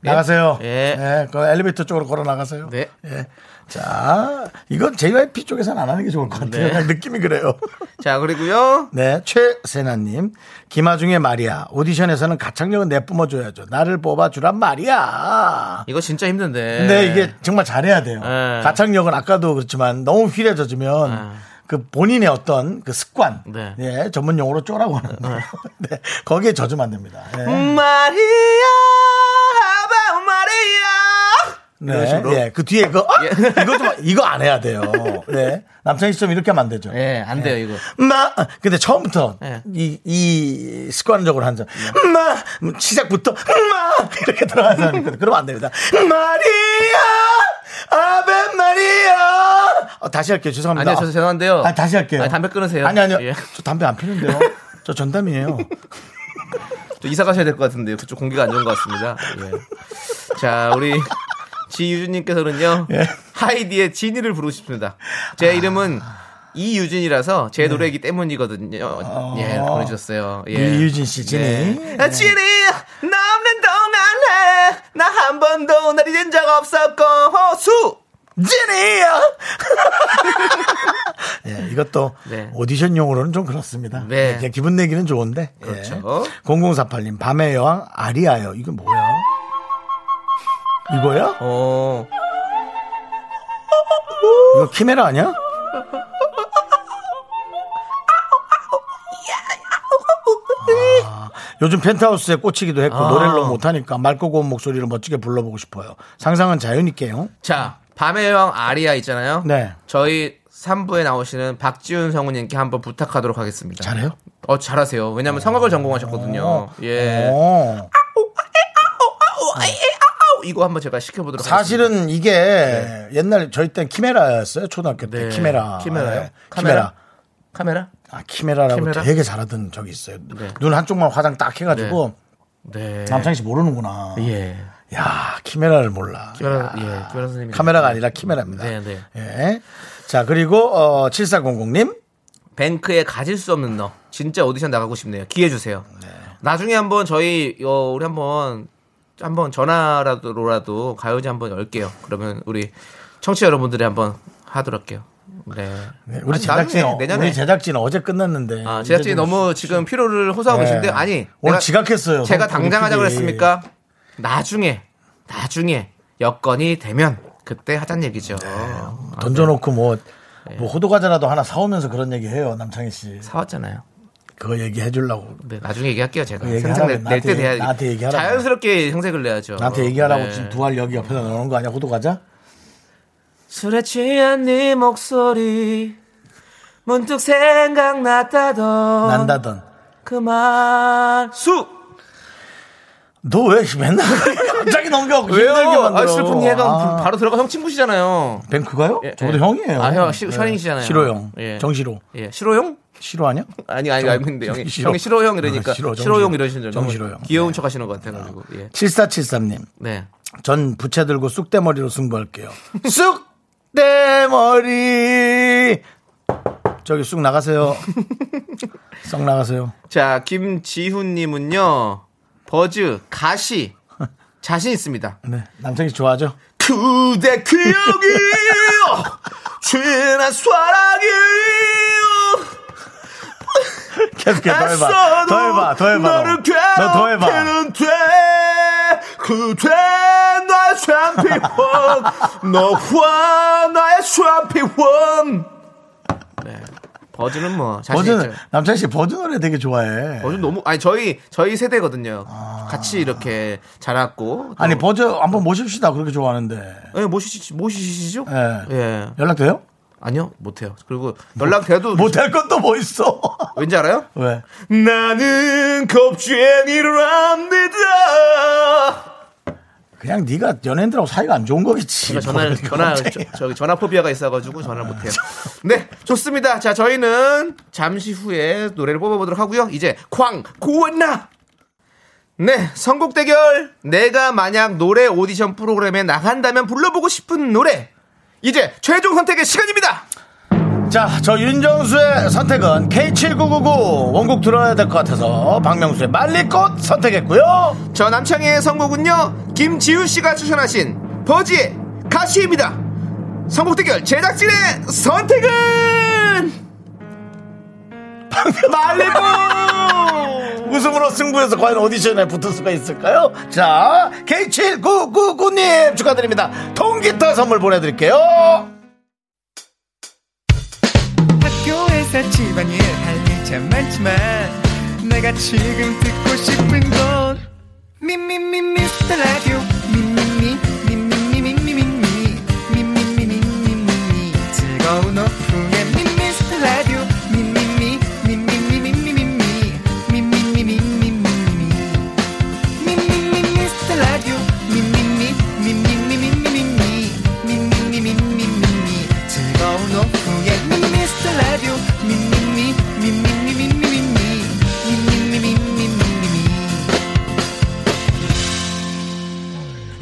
나가세요. 예. 예, 그 엘리베이터 쪽으로 걸어 나가세요. 네. 예. 자, 이건 JYP 쪽에서는 안 하는 게 좋을 것 같아요. 네. 느낌이 그래요. [LAUGHS] 자, 그리고요. 네, 최세나님. 김하중의 말이야. 오디션에서는 가창력은 내뿜어줘야죠. 나를 뽑아주란 말이야. 이거 진짜 힘든데. 근데 이게 정말 잘해야 돼요. 네. 가창력은 아까도 그렇지만 너무 휘래져지면 그 본인의 어떤 그 습관, 네. 예, 전문 용어로 쪼라고 하는데, [LAUGHS] 네, 거기에 젖으면 안 됩니다. 예. 마리아, about 마리아. 이런 네, 식으로. 예, 그 뒤에 그 아! [LAUGHS] 이거 좀 이거 안 해야 돼요. 네, 남창희 씨좀 이렇게 하면 안 되죠. 예, 안 돼요, 이거. 마, 근데 처음부터 예. 이, 이 습관적으로 한 점, 마, 시작부터 마 이렇게 들어가는 사람이 있거든요. 그러면 안 됩니다. 마리아, 아베 마리아. 어, 다시 할게요. 죄송합니다. 아니요, 저 죄송한데요. 아, 다시 할게요. 아니, 담배 끊으세요. 아니 아니요, 예. 저 담배 안 피는데요. 저 전담이에요. [LAUGHS] 또 이사 가셔야 될 것 같은데요. 그쪽 공기가 안 좋은 것 같습니다. 예. 자, 우리 지유준님께서는요. 예. 하이디의 지니를 부르고 싶습니다. 제 이름은 이유진이라서 제 노래이기 때문이거든요. 예, 보내주셨어요. 예. 네. 이유진 씨, 지니. 네. 아, 지니, 남는 동안에 나한 번도 날 잊은 적 없었고, 호수! 지니야. [LAUGHS] 예, 이것도 네. 오디션용으로는 좀 그렇습니다. 네. 예, 기분 내기는 좋은데. 그렇죠. 예. 0048님, 밤의 여왕 아리아요. 이거 뭐야? 이거야? 어, 이거 키메라 아니야? 아, 요즘 펜트하우스에 꽂히기도 했고 아. 노래를 너무 못하니까 맑고 고운 목소리로 멋지게 불러보고 싶어요. 상상은 자유니까요. 자, 밤의 여왕 아리아 있잖아요. 네. 저희 3부에 나오시는 박지훈 성우님께 한번 부탁하도록 하겠습니다. 잘해요? 어, 잘하세요. 왜냐면 성악을 전공하셨거든요. 예. 어. 이거 한번 제가 시켜보도록 하겠습니다. 사실은 이게 옛날 저희 땐 키메라였어요. 초등학교 때 네. 키메라. 키메라요? 네, 카메라? 키메라. 카메라? 아, 키메라라고 키메라? 되게 잘하던 적이 있어요. 네. 눈 한쪽만 화장 딱 해가지고 네. 남창희 씨 모르는구나. 예. 야 키메라를 몰라. 야, 예, 김연아 선생님. 카메라가 아니라 키메라입니다. 네, 네. 예. 자 그리고 어, 7400님 뱅크에 가질 수 없는 너. 진짜 오디션 나가고 싶네요. 기회 주세요. 나중에 한번 저희 어, 우리 한번 한번 전화라도라도 가요제 한번 열게요. 그러면 우리 청취자 여러분들이 한번 하도록 할게요. 네. 네, 우리 아니, 제작진 나중에, 내년에. 우리 제작진 어제 끝났는데 아, 제작진이 좀 너무 지금 피로를 호소하고 네. 계신데 아니 오늘 지각했어요. 제가 성- 당장 하자 그랬습니까? 나중에 나중에 여건이 되면 그때 하자는 얘기죠. 아, 던져놓고 뭐, 네. 뭐 호두 과자라도 하나 사오면서 그런 얘기 해요 남창희 씨. 사왔잖아요. 그거 얘기해 주려고 네, 나중에 얘기할게요 제가 그 생색 얘기하라고, 낼때 돼야 나한테 얘기하라고. 자연스럽게 생색을 내야죠. 나한테 얘기하라고 네. 지금 부활 여기 옆에다 넣는 거 아니야 호두과자? 술에 취한 네 목소리 문득 생각났다던 난다던. 그말 수 너 왜 맨날 [LAUGHS] 갑자기 넘겨갖고 힘들게 왜요? 만들어. 아, 슬픈 얘가 아, 바로 들어가 형 친구시잖아요. 뱅크가요? 예, 저보다 예. 형이에요. 아, 형, 시- 현인이시잖아요. 시로형. 예. 정시로. 예, 시로형? 아니야? 아니 아니 정- 알고 있는데 형이 시로. 형이 시로형 이러니까 아, 시로형 정시로. 이러시는 줄 너무 정시로형. 귀여운 네. 척하시는 것 같아가지고 예. 7473님. 네. 전 부채 들고 쑥대머리로 승부할게요. [LAUGHS] 쑥대머리. 저기 쑥 나가세요. [LAUGHS] 썩 나가세요. 자 김지훈님은요 버즈 가시 자신 있습니다. 네. 씨 좋아하죠? 그대 기억이 지난 사랑이 계속해, 더 해봐. 더 해봐, 더 해봐. 너를 너 더 해봐. 그대 나의 챔피언 [LAUGHS] 너와 나의 챔피언 네. 버즈는 뭐 자신 버즈는, 있죠. 남창희 씨 버즈 노래 되게 좋아해. 버즈 너무 아니 저희 저희 세대거든요. 같이 이렇게 자랐고 또- 아니, 버즈 한번 모십시다. 그렇게 좋아하는데. 예, 모시시 모시시죠? 예. 예. 연락 돼요? 아니요, 못해요. 그리고 연락돼도 못할 것도 뭐 있어. [LAUGHS] 왠지 알아요? 왜? 나는 겁쟁이를 합니다. 그냥 네가 연예인들하고 사이가 안 좋은 거겠지. 제가 전화 뭐 전화 갑자기. 저, 기 전화 포비아가 있어가지고 전화를 못해요. 네, 좋습니다. 자, 저희는 잠시 후에 노래를 뽑아보도록 하고요. 이제 쾅 구원나. 네, 선곡 대결. 내가 만약 노래 오디션 프로그램에 나간다면 불러보고 싶은 노래. 이제 최종 선택의 시간입니다. 자, 저 윤정수의 선택은 K7999 원곡 들어야 될 것 같아서 박명수의 말리꽃 선택했고요. 저 남창희의 선곡은요 김지우 씨가 추천하신 버지의 가시입니다 선곡 대결 제작진의 선택은 말리고 웃음으로 승부해서 과연 오디션에 붙을 수가 있을까요? 자, K7999님 축하드립니다. 통기타 선물 보내드릴게요. 학교에서 집안일 할 일 참 많지만 내가 지금 듣고 싶은 건 미미미 미스터 라디오 미미미 미미미 미미미 미미미 미미미 즐거운 오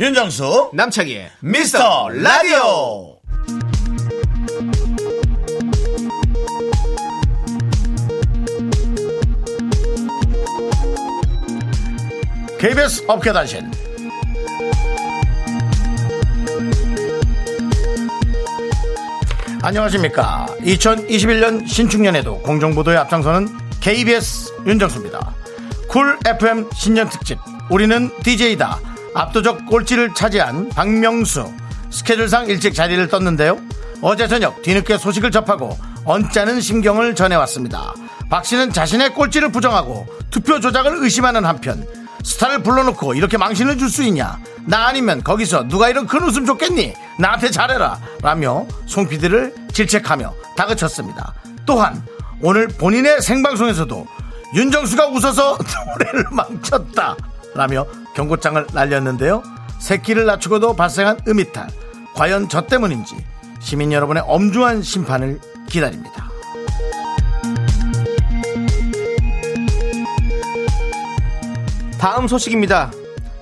윤정수, 남창희의 미스터 라디오. KBS 업계단신. 안녕하십니까. 2021년 신축년에도 공정보도에 앞장서는 KBS 윤정수입니다. 쿨 FM 신년 특집. 우리는 DJ다 압도적 꼴찌를 차지한 박명수. 스케줄상 일찍 자리를 떴는데요. 어제 저녁 뒤늦게 소식을 접하고 언짢은 심경을 전해왔습니다. 박 씨는 자신의 꼴찌를 부정하고 투표 조작을 의심하는 한편 스타를 불러놓고 이렇게 망신을 줄 수 있냐? 나 아니면 거기서 누가 이런 큰 웃음 줬겠니? 나한테 잘해라! 라며 송 PD를 질책하며 다그쳤습니다. 또한 오늘 본인의 생방송에서도 윤정수가 웃어서 [LAUGHS] 노래를 망쳤다! 라며 경고장을 날렸는데요 새끼를 낳추고도 발생한 음이탈. 과연 저 때문인지 시민 여러분의 엄중한 심판을 기다립니다. 다음 소식입니다.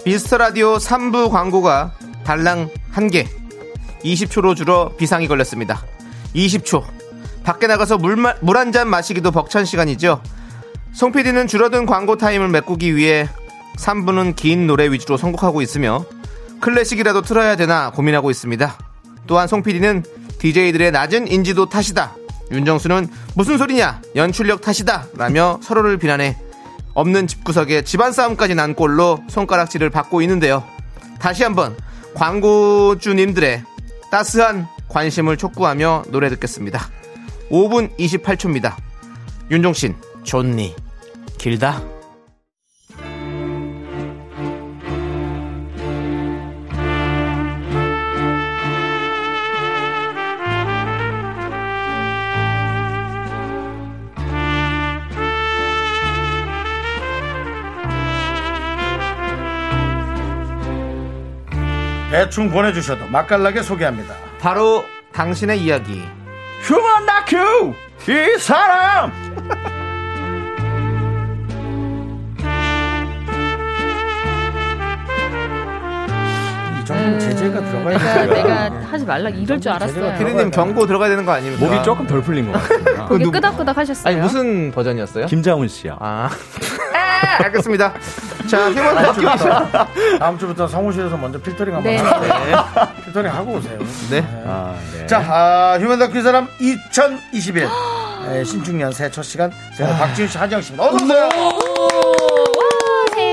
미스터 라디오 3부 광고가 달랑 1개. 20초로 줄어 비상이 걸렸습니다. 20초. 밖에 나가서 물 한 잔 마시기도 벅찬 시간이죠. 송 PD는 줄어든 광고 타임을 메꾸기 위해 3부는 긴 노래 위주로 선곡하고 있으며 클래식이라도 틀어야 되나 고민하고 있습니다. 또한 송 PD는 DJ들의 낮은 인지도 탓이다. 윤정수는 무슨 소리냐? 연출력 탓이다. 라며 서로를 비난해 없는 집구석에 집안 싸움까지 난 꼴로 손가락질을 받고 있는데요. 다시 한번 광고주님들의 따스한 관심을 촉구하며 노래 듣겠습니다. 5분 28초입니다. 윤종신, 좋니? 길다? 대충 보내주셔도 맛깔나게 소개합니다. 바로 당신의 이야기. 휴먼 다큐! 이 사람! [LAUGHS] 이 정도 제재가 들어가야 내가, 돼요. 내가 하지 말라 이럴 줄 알았어요. 피디님 경고 들어가야 되는 거 아닙니까? 목이 조금 덜 풀린 것 같습니다. 거기 끄덕끄덕 하셨어요. 아니 무슨 버전이었어요? 김자훈 씨요. 아, 아, 알겠습니다. 자, 휴먼 다큐. 다음 주부터 사무실에서 먼저 필터링 한번 네. 하고 필터링 하고 오세요. 네. 아, 네. 자, 아, 휴먼 다큐 이 사람 2021 에, 신축년 새해 첫 시간 저는 박지윤 씨, 하지영 씨입니다. 어서 오세요.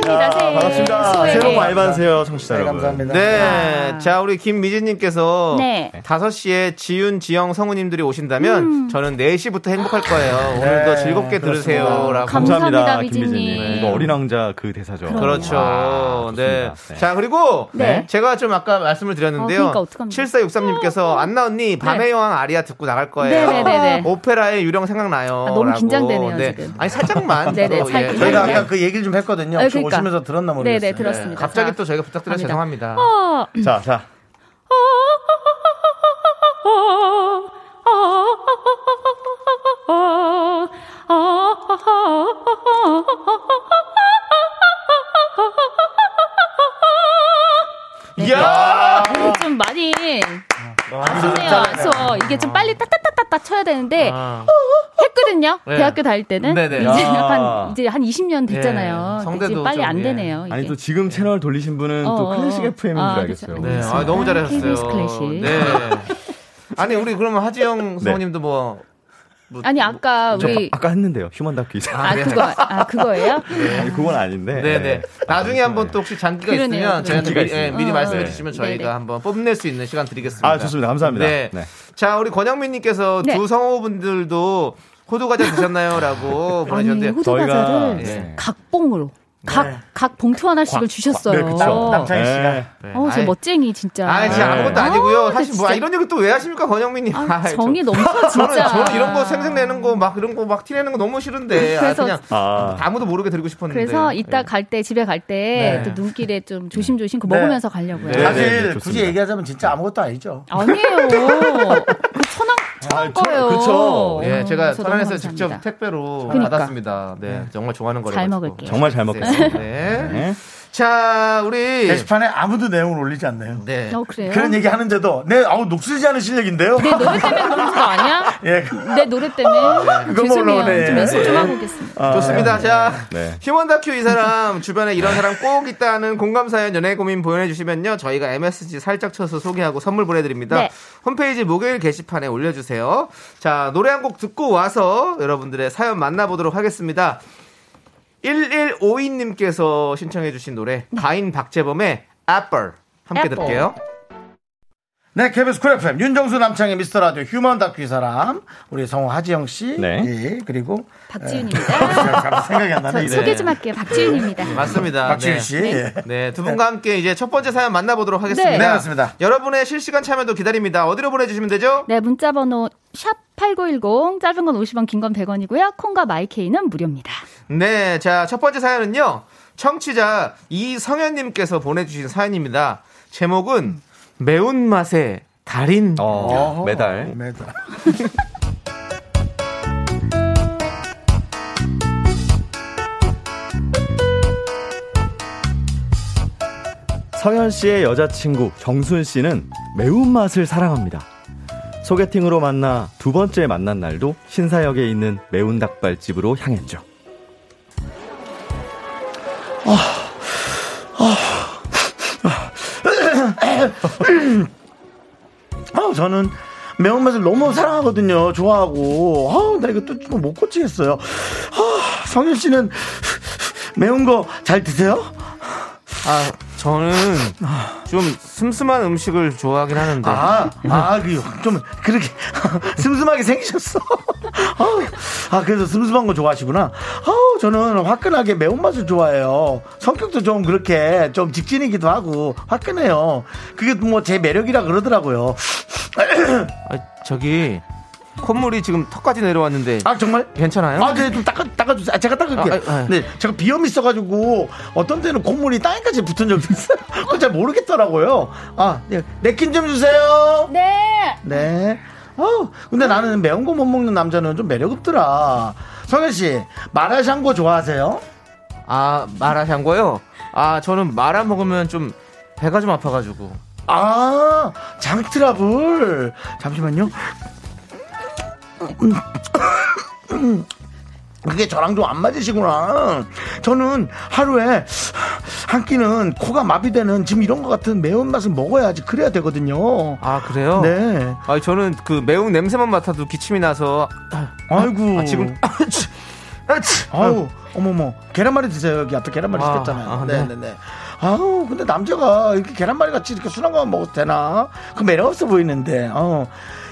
새해. 반갑습니다. 소해. 새해 복 많이 받으세요, 청취자 네, 여러분. 감사합니다. 네. 자, 우리 김미진님께서 네. 5시에 지윤, 지영 성우님들이 오신다면 저는 4시부터 행복할 거예요. 오늘도 네, 즐겁게. 들으세요. 라고. 감사합니다, 김미진님. 미진님. 이거 어린 왕자 그 대사죠. 그렇죠. 아, 네. 네. 자, 그리고 네. 제가 좀 아까 말씀을 어, 드렸는데요. 그러니까 어떡합니까? 7463님께서 안나 언니 밤의 여왕 아리아 듣고 나갈 거예요. 네네네네. [LAUGHS] 오페라의 유령 생각나요. 아, 너무. 긴장되네요, 네. 지금. 아니 살짝만. [LAUGHS] 네네, 또, 살짝. 저희가 네. 아까 그 얘기를 좀 했거든요. 네, 혹시 그러니까. 오시면서 들었나 모르겠어요. 네네, 들었습니다. 갑자기 자, 또 저희가 부탁드려서 갑니다. 죄송합니다. 어, 자, 자. 이야! 이게 좀 많이 아쉽네요. 아쉬워. 이게 좀 빨리 따따따 따따 쳐야 되는데 아. 했거든요. 네. 대학교 다닐 때는 네네. 이제 야. 한 이제 한 20년 됐잖아요. 네. 성대도 이제 빨리 좀, 안 예. 되네요. 아니 이게. 또 지금 채널 돌리신 분은 또 어, 클래식 어. FM인 아, 줄 알겠어요. 그렇죠. 네, 아, 너무 잘하셨어요. KBS 클래식. 네. 아니, 우리 그러면 하지영 성우님도 뭐. 뭐- 아니 아까 저 우리 아 까 했는데요. 휴먼 다큐 이사. 아 그거 아 그거예요? 아니, 그건 아닌데. 네네. 나중에 한번 또 혹시 장기가 그러네요, 있으면 장기가 미리, 예. 미리 어, 말씀해 네. 주시면 네, 저희가 네. 한번 뽐낼 수 있는 시간 드리겠습니다. 아, 좋습니다. 감사합니다. 네. 네. 자, 우리 권영민님께서 네. 두 성우분들도 호두 과자 드셨나요? 라고 [LAUGHS] 아니 보내주셨는데. 호두 과자를 네. 각봉으로 각 각 봉투 하나씩을 주셨어요. 네, 그쵸. 남창희 씨가 네. 어, 저 멋쟁이 진짜. 아, 진짜 네. 아무것도 아, 아니고요. 사실 뭐. 이런 얘기 또 왜 하십니까, 권영민님? 아, 정이 저- 넘쳐 진짜. 저는, 저는 이런 거 생색내는 거 막 이런 거 막 티내는 거 너무 싫은데. 아, 그래서- 그냥 아, 아무도 모르게 드리고 싶었는데. 그래서 이따 예. 갈때 집에 갈때 네. 또 눈길에 좀 조심조심 네. 먹으면서 가려고요. 네. 사실 네, 굳이. 얘기하자면 진짜 아무것도 아니죠. 아니에요. [LAUGHS] 그 천왕 천- 거예요. 그쵸. 예, 제가 그래서 너무 천안에서. 직접 택배로 그러니까. 받았습니다. 네, 정말 좋아하는 거라고. 잘 먹을게요. 정말 잘 먹겠습니다. 네. 네. 자, 우리 게시판에 아무도 내용을 올리지 않네요. 네. 어 그래요? 그런 얘기 하는데도 내 아우 녹슬지 않은 실력인데요. 내 노래 때문에 그런 거 아니야? [LAUGHS] 예. 내 노래 때문에 그거 죄송해요. 올라오네. 좀 연습 좀 네. 하고 오겠습니다. 좋습니다. 자, 네. 휴먼 다큐 이 사람 주변에 이런 사람 꼭 있다는 공감 사연 연애 고민 보내 주시면요. 저희가 MSG 살짝 쳐서 소개하고 선물 보내 드립니다. 네. 홈페이지 목요일 게시판에 올려 주세요. 자, 노래 한 곡 듣고 와서 여러분들의 사연 만나 보도록 하겠습니다. 1152님께서 신청해 주신 노래 가인 박재범의 애플 함께 애플. 들을게요. 네, KBS 쿨 FM 윤정수 남창희의 미스터 라디오 휴먼 다큐 이 사람 우리 성우 하지영 씨, 네. 예, 그리고 박지윤입니다. [LAUGHS] 생각이 안 나네. 소개 좀 할게요. 박지윤입니다. 맞습니다. 박지윤 네. 씨, 예. 네, 두 분과 함께 이제 첫 번째 사연 만나보도록 하겠습니다. 네. 네, 맞습니다. 여러분의 실시간 참여도 기다립니다. 어디로 보내주시면 되죠? 네, 문자 번호 샵8910 짧은 건 50원, 긴 건 100원이고요. 콩과 마이케이는 무료입니다. 네, 자, 첫 번째 사연은요. 청취자 이성현님께서 보내주신 사연입니다. 제목은 매운맛의 달인. 어, 메달. 매달. [LAUGHS] 성현 씨의 여자친구 정순 씨는 매운맛을 사랑합니다. 소개팅으로 만나 두 번째 만난 날도 신사역에 있는 매운 닭발집으로 향했죠. 아, 저는 매운맛을 너무 사랑하거든요. 좋아하고. 아, 나 이거 또못 고치겠어요. 아, 성현 씨는 매운 거 잘 드세요? 아, 저는 좀 슴슴한 음식을 좋아하긴 하는데. 아, 아, 그, 좀, 그렇게, [LAUGHS] 슴슴하게 생기셨어. [LAUGHS] 아, 그래서 슴슴한 거 좋아하시구나. 아우, 저는 화끈하게 매운맛을 좋아해요. 성격도 좀 그렇게, 좀 직진이기도 하고, 화끈해요. 그게 뭐 제 매력이라 그러더라고요. 아, 저기 콧물이 지금 턱까지 내려왔는데 아, 정말? 괜찮아요? 아, 네, 좀 닦아, 닦아주세요. 아, 제가 닦을게요. 아, 아, 아. 네, 제가 비염이 있어가지고, 어떤 때는 콧물이 땅에까지 붙은 적도 있어요. [LAUGHS] 그건 잘 모르겠더라고요. 아, 네, 냅킨 좀 주세요. 네. 네. 어, 근데 나는 매운 거 못 먹는 남자는 좀 매력 없더라. 성현 씨, 마라샹궈 좋아하세요? 아 마라샹궈요? 아 저는 마라 먹으면 좀 배가 좀 아파가지고. 아, 장트러블. 잠시만요. 그게 저랑 좀 안 맞으시구나. 저는 하루에 한 끼는 코가 마비되는 지금 이런 것 같은 매운맛을 먹어야지 그래야 되거든요. 아 그래요? 네. 아 저는 그 매운 냄새만 맡아도 기침이 나서. 아이고. 아, 지금 [LAUGHS] 아우, 어머머. 계란말이 드세요. 여기 앞에 계란말이 아, 시켰잖아요. 아, 네. 네네네. 아우, 근데 남자가 이렇게 계란말이 같이 이렇게 순한 것만 먹어도 되나? 그 매력 없어 보이는데, 어.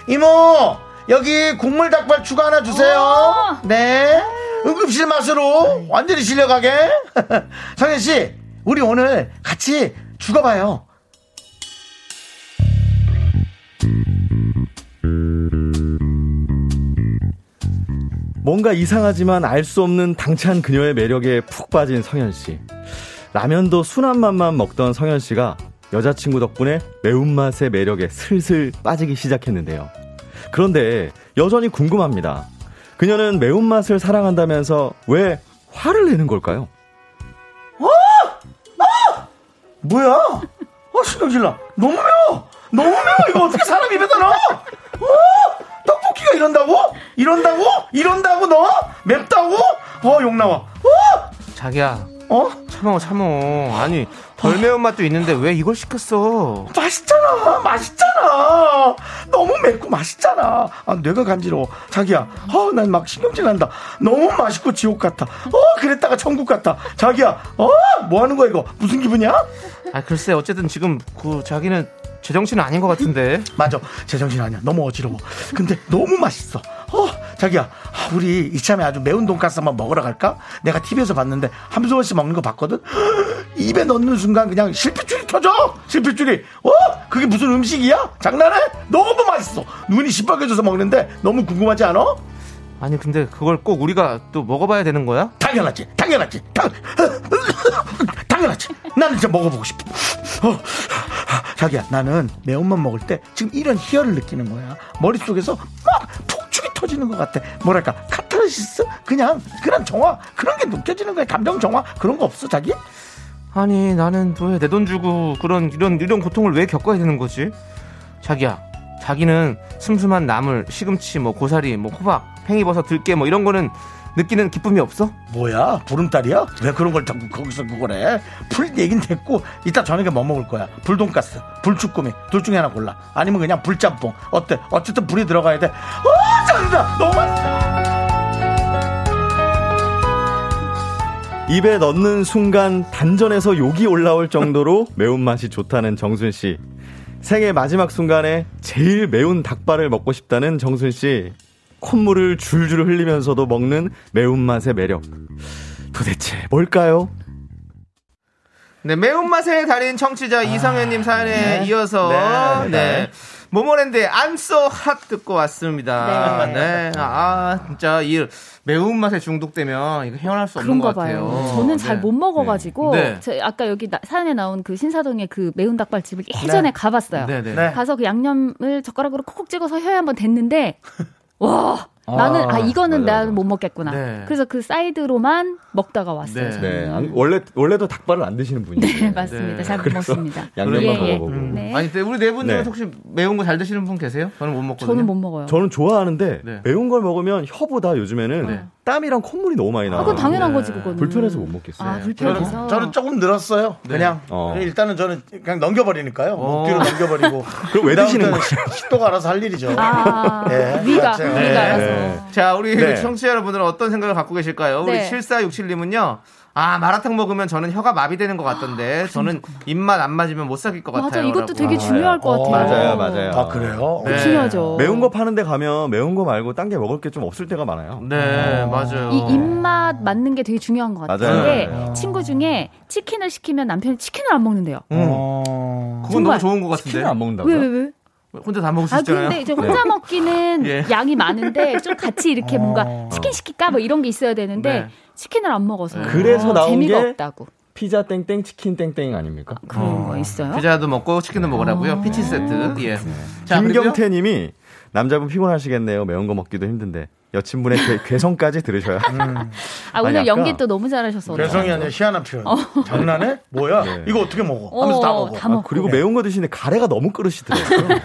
이모! 여기 국물 닭발 추가 하나 주세요. 어. 네. 응급실 맛으로 완전히 실려가게. [LAUGHS] 성현 씨, 우리 오늘 같이 죽어봐요. 뭔가 이상하지만 알 수 없는 당찬 그녀의 매력에 푹 빠진 성현 씨. 라면도 순한 맛만 먹던 성현 씨가 여자친구 덕분에 매운맛의 매력에 슬슬 빠지기 시작했는데요. 그런데 여전히 궁금합니다. 그녀는 매운맛을 사랑한다면서 왜 화를 내는 걸까요? 뭐야? 어, 신경질나. 너무 매워! 너무 매워! 이거 어떻게 사람 입에다 넣어? 어? 떡볶이가 이런다고? 이런다고? 이런다고 너? 맵다고? 어, 욕 나와. 어? 자기야 어? 참어 참어. 아니 덜 매운 맛도 있는데 왜 이걸 시켰어? 맛있잖아. 맛있잖아. 너무 맵고 맛있잖아. 아, 뇌가 간지러워. 자기야. 어, 난 막 신경질 난다. 너무 맛있고 지옥 같아. 어, 그랬다가 천국 같아. 자기야. 어, 뭐 하는 거야, 이거? 무슨 기분이야? 아 글쎄 어쨌든 지금 그 자기는 제정신은 아닌 것 같은데. 맞아. 제정신 아니야. 너무 어지러워. 근데 너무 맛있어. 어, 자기야. 아, 우리 이참에 아주 매운 돈가스 한번 먹으러 갈까? 내가 TV에서 봤는데 함소원 씨 먹는 거 봤거든? [GASPS] 입에 넣는 순간 그냥 실핏줄이 터져! 실핏줄이. 어? 그게 무슨 음식이야? 장난해? 너무 맛있어. 눈이 시뻘개져서 먹는데 너무 궁금하지 않아? 아니 근데 그걸 꼭 우리가 또 먹어봐야 되는 거야? 당연하지. 당연하지. 당, [LAUGHS] 당연하지. 나는 진짜 먹어보고 싶어. 어, 자기야, 나는 매운맛 먹을 때 지금 이런 희열을 느끼는 거야. 머릿속에서 막 폭죽이 터지는 것 같아. 뭐랄까, 카타르시스? 그냥, 그런 정화, 그런 게 느껴지는 거야. 감정 정화? 그런 거 없어, 자기? 아니 나는 왜 내 돈 주고 그런 이런 이런 고통을 왜 겪어야 되는 거지? 자기야, 자기는 슴슴한 나물, 시금치, 뭐 고사리, 뭐 호박, 팽이버섯, 들깨 뭐 이런 거는 느끼는 기쁨이 없어? 뭐야? 보름달이야? 왜 그런 걸 자꾸 거기서 그걸 해? 풀 얘긴 됐고, 이따 저녁에 뭐 먹을 거야? 불돈가스, 불쭈꾸미, 둘 중에 하나 골라. 아니면 그냥 불짬뽕. 어때? 어쨌든 불이 들어가야 돼. 어, 짜증나! 너무 맛있어! 입에 넣는 순간 단전에서 욕이 올라올 정도로 [LAUGHS] 매운맛이 좋다는 정순 씨. 생애 마지막 순간에 제일 매운 닭발을 먹고 싶다는 정순 씨. 콧물을 줄줄 흘리면서도 먹는 매운맛의 매력. 도대체 뭘까요? 네, 매운맛의 달인 청취자 이성현님 사연에 이어서 네, 네, 네. 모모랜드의 I'm so hot 듣고 왔습니다. 네. 네. 아, 진짜 이 매운맛에 중독되면 이거 헤어날 수 없는 것 같아요. 봐요. 저는 잘 네. 못 먹어가지고 네. 저 아까 여기 나- 사연에 나온 그 신사동의 그 매운 닭발집을 예전에 가봤어요. 네, 네. 네. 가서 그 양념을 젓가락으로 콕콕 찍어서 혀에 한번 댔는데 [LAUGHS] 와 나는 아 이거는 맞아, 나는. 못 먹겠구나. 네. 그래서 그 사이드로만 먹다가 왔어요. 네. 네. 안- 원래 원래도 닭발을 안 드시는 [LAUGHS] 분이에요. 네, 맞습니다. 네. 잘 못 먹습니다. [LAUGHS] 양념만 예, 예. 먹어보고. 네. 아니, 근데 우리 네 분 중에 네. 혹시 매운 거 잘 드시는 분 계세요? 저는 못 먹거든요. 저는 못 먹어요. 저는 좋아하는데 네. 매운 걸 먹으면 혀보다 요즘에는 네. 땀이랑 콧물이 너무 많이 아, 나요. 그건 당연한 네. 거지 그거는. 불편해서 못 먹겠어요. 아, 불편해서. 저는, 저는 조금 늘었어요. 그냥 어. 일단은 저는 그냥 넘겨버리니까요. 어. 목 뒤로 넘겨버리고. [LAUGHS] 그럼 왜 드시는 식- 식도가 알아서 할 일이죠. 아, 예. 위가 제가- 위가 네. 알아서. 자, 우리 네. 청취자 여러분들은 어떤 생각을 갖고 계실까요? 우리 네. 7467님은요. 아, 마라탕 먹으면 저는 혀가 마비되는 것 같던데 저는 입맛 안 맞으면 못 사귈 것 같아요. 맞아, 이것도 라고. 되게 중요할 것 어, 같아요. 맞아요, 맞아요. 아, 그래요? 네. 중요하죠. 매운 거 파는데 가면 매운 거 말고 딴 게 먹을 게 좀 없을 때가 많아요. 네, 맞아요. 이 입맛 맞는 게 되게 중요한 것 같아요. 맞아요. 근데 어. 친구 중에 치킨을 시키면 남편이 치킨을 안 먹는데요. 어. 그건 정말. 너무 좋은 것 같은데. 치킨을 안 먹는다고요? 왜, 왜, 왜? 혼자 다 먹을 수 아, 있잖아요. 근데 이제 혼자 먹기는 [LAUGHS] 예. 양이 많은데 좀 같이 이렇게 [LAUGHS] 뭔가 어. 치킨 시킬까? 뭐 이런 게 있어야 되는데 네. 치킨을 안 먹어서. 그래서 어, 나온 재미가 게 없다고. 피자 땡땡 치킨 땡땡 아닙니까? 그런 거 있어요? 피자도 먹고 치킨도 먹으라고요. 피치 세트. 예. 자, 그리고요? 김경태 님이 남자분 피곤하시겠네요. 매운 거 먹기도 힘든데 여친분의 괴, 괴성까지 들으셔야. [LAUGHS] 아, 오늘 아니, 아까- 연기 또 너무. 오늘. 괴성이 아니라 희한한 표현. 장난해? 뭐야? 네. 이거 어떻게 먹어? 하면서 다 어, 먹어. 다 먹고. 그리고 매운 거 드시는데 가래가 너무 끓으시더라고요.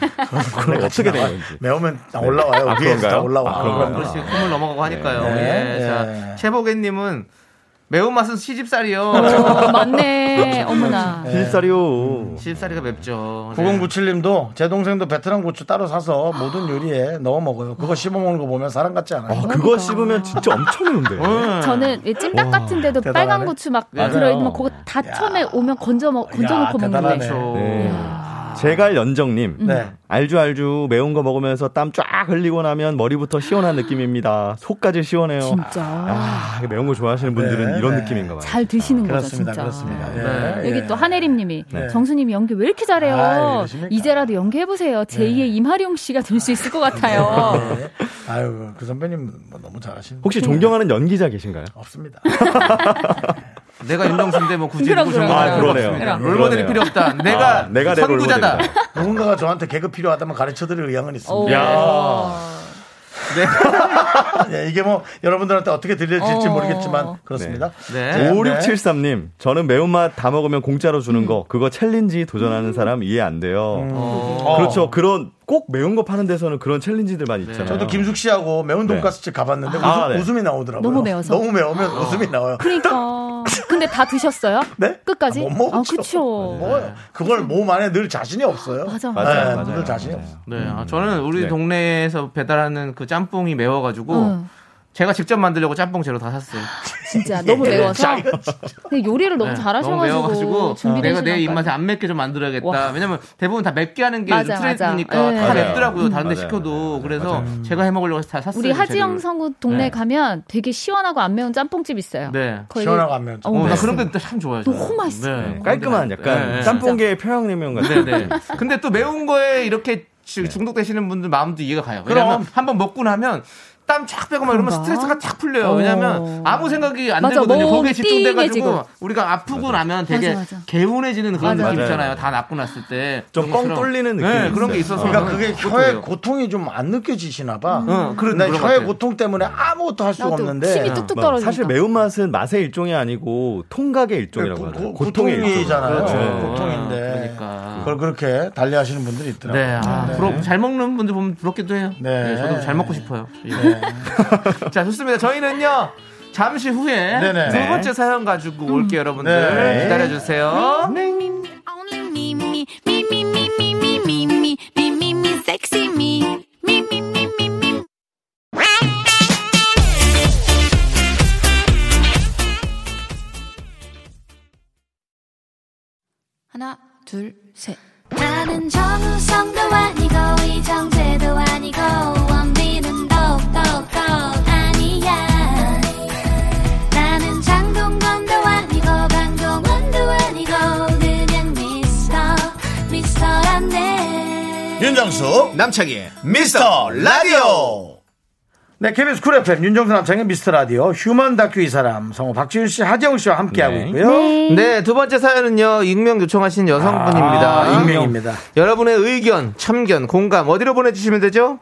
그건 [LAUGHS] 어떻게 된 건지. 매우면 다 올라와요. 아, 위에서 다? 올라와. 아? 그렇지. 콧물 넘어가고 하니까요. 네. 예. 자, 네. 최보개님은 매운맛은 시집살이요. 어, 맞네. 어머나. 힐살이요. 시집살이가 맵죠. 네. 9097님도 제 동생도 베트남 고추 따로 사서 모든 요리에 넣어 먹어요. 그거 씹어 먹는 거 보면 사람 같지 않아요? 아, 그거 씹으면 진짜 엄청 매운데. 음. 저는 왜 찜닭 같은 데도 대단하네. 빨간 고추 막 맞아요. 들어있는 거 그거 다 처음에 오면 건져 먹 건져 놓고 대단하네. 먹는데. 그렇죠. 네. 제갈 연정님. 네. 알주 알주 매운 거 먹으면서 땀 쫙 흘리고 나면 머리부터 시원한 느낌입니다. 속까지 시원해요. 진짜 아, 매운 거 좋아하시는 분들은 네, 이런 네. 느낌인가 봐요. 잘 드시는 거죠, 그렇습니다. 진짜. 그렇습니다. 예. 네. 여기 예. 또 한혜림님이 네. 정수님이 연기 왜 이렇게 잘해요? 아, 이러십니까? 이제라도 연기해 보세요. 제2의 임하룡 씨가 될 수 있을 것 같아요. 네. 아유, 그 선배님 뭐 너무 잘하시는 혹시 존경하는 연기자 계신가요? 없습니다. [LAUGHS] 내가 윤정수인데 뭐 굳이 누구 그럼, 정말 그럼. 그러네요. 롤모델이. 필요 없다. 내가 아, 내가 내 선구자다. 누군가가 저한테 개그 필요하다면 가르쳐 드릴 의향은 있습니다. 오. 야. [LAUGHS] 예, 이게 뭐 여러분들한테 어떻게 들려질지 어. 모르겠지만 그렇습니다. 네. 5673님, 저는 매운맛 다 먹으면 공짜로 주는 거, 그거 challenge 도전하는 사람 이해 안 돼요. 어. 그렇죠. 그런, 꼭 매운 거 파는 데서는 그런 challenge들만 있잖아요. 저도 김숙 씨하고 매운 돈가스집 가봤는데 웃음, 아, 네. 웃음이 나오더라고요. 너무 매워서. 너무 매우면 웃음이 나와요. 그러니까. [LAUGHS] 근데 다 드셨어요? 네? 끝까지? 아, 못 먹죠. 아, 그쵸. 먹어요. 그걸 몸 안에 넣을 자신이 없어요. 맞아, 네, 맞아요. 넣을 자신이 맞아요. 없어. 네, 아, 저는 우리 네. 동네에서 배달하는 그 짬뽕이 매워가지고 응. 제가 직접 만들려고 짬뽕 재료 다 샀어요. 진짜 너무 매워서. 근데 요리를 너무 네, 잘하셔가지고 준비되신 내가 내. 입맛에 안 맵게 좀 만들어야겠다. 와. 왜냐면 대부분 다 맵게 하는 게 맞아, 트렌드니까 맞아. 다 네. 맵더라고요. 다른데 맞아요. 시켜도 그래서 제가 해 먹으려고 다 샀어요. 우리 하지영. 성우 동네 네. 에 가면 되게 시원하고 안 매운 짬뽕집 있어요. 네. 시원하고 안 매운 어, 어, 나 맞습니다. 그런 게참 좋아요. 너무 맛있어요. 네. 깔끔한 약간 네, 네. 짬뽕계의 평양냉면 같은. 네, 네. [LAUGHS] 근데 또 매운 거에 이렇게 지- 중독되시는 분들 마음도 이해가 가요. 그럼. 한번 먹고 나면 땀 쫙 빼고 막 이러면? 스트레스가 쫙 풀려요. 어. 왜냐면 아무 생각이 안 맞아, 들거든요. 몸 거기에 집중돼가지고. 우리가 아프고 나면 되게 맞아, 맞아. 개운해지는 그런 맞아. 느낌. 있잖아요. 다 낫고 났을 때. 좀 뻥. 뚫리는 느낌이 네, 그런 게. 있어서. 그러니까 그게 혀의 그래요. 고통이 좀 안 느껴지시나 봐. 응, 그런- 나 그런 것 혀의. 고통 때문에 아무것도 할 수가 없는데 힘이 뚝뚝 뭐, 떨어지니까. 사실 매운맛은 맛의 일종이 아니고 통각의 일종이라고 고- 하죠. 고- 고통의 일종. 고통이잖아요. 그렇죠. 고통인데 그러니까. 그걸 그렇게 달리 하시는 분들이 있더라고요. 네, 아, 부러, 잘 먹는 분들 보면 부럽기도 해요. 네. 네. 저도 잘 먹고 싶어요. 예. 자, 좋습니다. 저희는요. 잠시 후에 네네. 두 번째 사연 가지고 올게요, 여러분들. 네. 기다려주세요. 네. 하나, 둘, 셋. 나는 정우성도 아니고, 이정재도 아니고, 윤정수 남창희의 미스터 라디오 네, KBS 쿨 FM 윤정수 남창희의 미스터 라디오 휴먼 다큐 이 사람 성우 박지윤 씨, 하재영 씨와 함께하고 네. 있고요. 네, 두 번째 사연은요, 익명 요청하신 여성분입니다. 아, 익명입니다. 여러분의 의견, 참견, 공감, 어디로 보내주시면 되죠?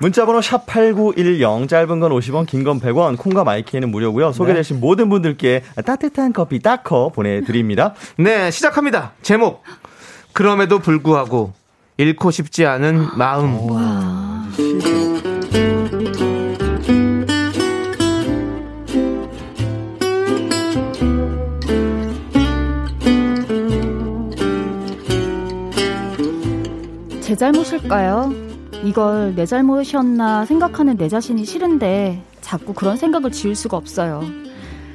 문자번호 샵8910 짧은 건 50원 긴 건 100원 콩과 마이키에는 무료고요 소개되신 모든 분들께 따뜻한 커피 따커 보내드립니다 네, 시작합니다. 제목. 그럼에도 불구하고, 잃고 싶지 않은 마음. 제 잘못일까요? 이걸 내 잘못이었나 생각하는 내 자신이 싫은데 자꾸 그런 생각을 지울 수가 없어요.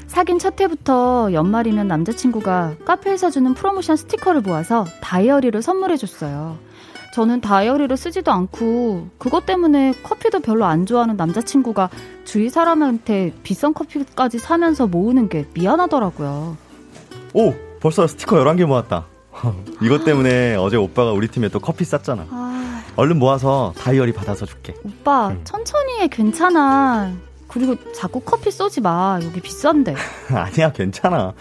사귄 첫 해부터 연말이면 남자친구가 카페에서 주는 프로모션 스티커를 모아서 다이어리를 선물해줬어요. 저는 다이어리를 쓰지도 않고 그것 때문에 커피도 별로 안 좋아하는 남자친구가 주위 사람한테 비싼 커피까지 사면서 모으는 게 미안하더라고요. 오 벌써 스티커 11개 모았다 [LAUGHS] 이것 때문에 어제 오빠가 우리 팀에 또 커피 쌌잖아 아, 얼른 모아서 다이어리 받아서 줄게 오빠 천천히 해 괜찮아. 그리고 자꾸 커피 쏘지 마. 여기 비싼데. [LAUGHS] 아니야 괜찮아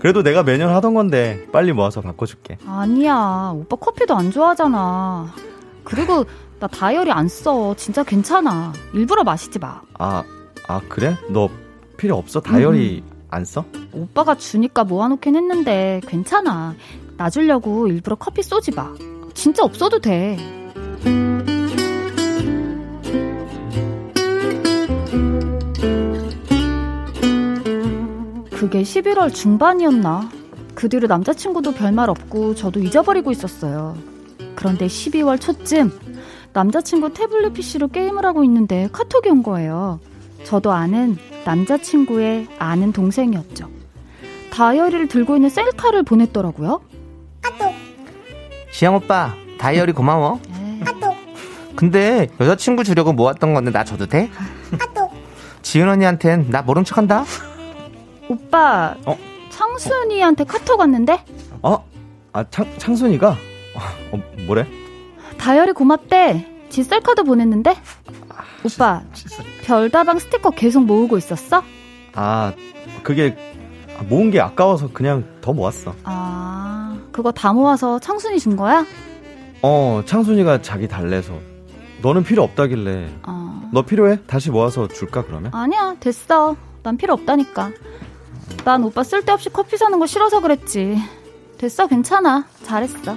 그래도 내가 매년 하던 건데 빨리 모아서 바꿔줄게 아니야. 오빠 커피도 안 좋아하잖아. 그리고 나 다이어리 안 써. 진짜 괜찮아. 일부러 마시지 마. 아, 아 그래? 너 필요 없어? 다이어리 안 써? 오빠가 주니까 모아놓긴 했는데 괜찮아. 나 주려고 일부러 커피 쏘지 마. 진짜 없어도 돼. 그게 11월 중반이었나? 그 뒤로 남자친구도 별말 없고 저도 잊어버리고 있었어요. 그런데 12월 초쯤 남자친구 태블릿 PC로 게임을 하고 있는데 카톡이 온 거예요. 저도 아는 남자친구의 아는 동생이었죠. 다이어리를 들고 있는 셀카를 보냈더라고요. 지영 오빠, 다이어리 고마워. 에이, 근데 여자친구 주려고 모았던 건데 나 줘도 돼? 지은 언니한텐 나 모른 척 한다? 오빠, 어? 창순이한테 카톡 왔는데? 어? 아, 창, 창순이가? 어, 뭐래? 다이어리 고맙대. 지 셀카도 보냈는데? 오빠, 별다방 스티커 계속 모으고 있었어? 아, 그게 아, 모은 게 아까워서 그냥 더 모았어. 아, 그거 다 모아서 창순이 준 거야? 어, 창순이가 자기 달래서. 너는 필요 없다길래. 아, 너 필요해? 다시 모아서 줄까, 그러면? 아니야, 됐어. 난 필요 없다니까. 난 오빠 쓸데없이 커피 사는 거 싫어서 그랬지. 됐어, 괜찮아. 잘했어.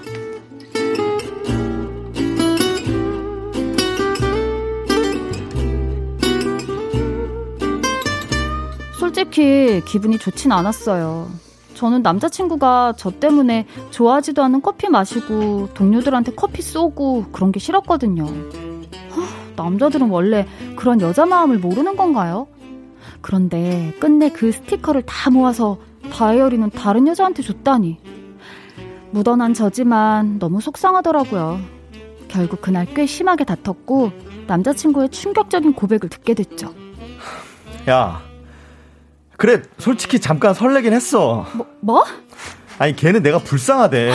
솔직히 기분이 좋진 않았어요. 저는 남자친구가 저 때문에 좋아하지도 않은 커피 마시고 동료들한테 커피 쏘고 그런 게 싫었거든요. 하, 남자들은 원래 그런 여자 마음을 모르는 건가요? 그런데 끝내 그 스티커를 다 모아서 다이어리는 다른 여자한테 줬다니. 묻어난 저지만 너무 속상하더라고요. 결국 그날 꽤 심하게 다퉜고 남자친구의 충격적인 고백을 듣게 됐죠. 야. 그래, 솔직히 잠깐 설레긴 했어. 뭐? 뭐? 아니, 걔는 내가 불쌍하대.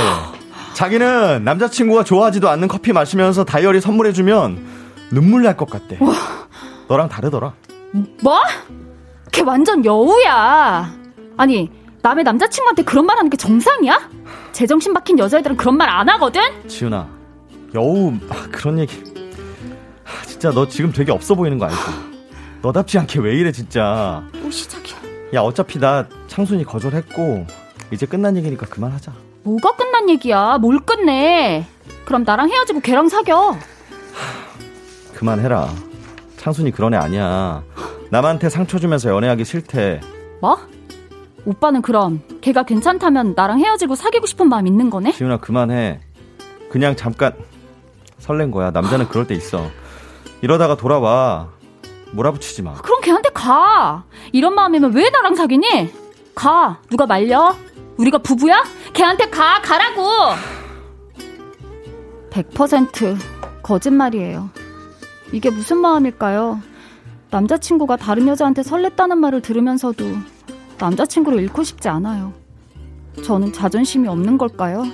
자기는 남자친구가 좋아하지도 않는 커피 마시면서 다이어리 선물해주면 눈물 날 것 같대. 너랑 다르더라. 뭐? 걔 완전 여우야. 아니, 남의 남자친구한테 그런 말 하는 게 정상이야? 제정신 박힌 여자애들은 그런 말 안 하거든? 지훈아, 여우, 아, 그런 얘기. 아, 진짜 너 지금 되게 없어 보이는 거 알지? 너답지 않게 왜 이래, 진짜. 또 시작이야. 야, 어차피 나 창순이 거절했고, 이제 끝난 얘기니까 그만하자. 뭐가 끝난 얘기야? 뭘 끝내? 그럼 나랑 헤어지고 걔랑 사겨. 그만해라. 창순이 그런 애 아니야. 남한테 상처 주면서 연애하기 싫대. 뭐? 오빠는 그럼 걔가 괜찮다면 나랑 헤어지고 사귀고 싶은 마음 있는 거네? 지훈아, 그만해. 그냥 잠깐 설렌 거야. 남자는 그럴 때 있어. 이러다가 돌아와. 몰아붙이지 마. 그럼 걔한테 가. 이런 마음이면 왜 나랑 사귀니? 가. 누가 말려? 우리가 부부야? 걔한테 가. 가라고. 100% 거짓말이에요. 이게 무슨 마음일까요? 남자친구가 다른 여자한테 설렜다는 말을 들으면서도 남자친구를 잃고 싶지 않아요. 저는 자존심이 없는 걸까요?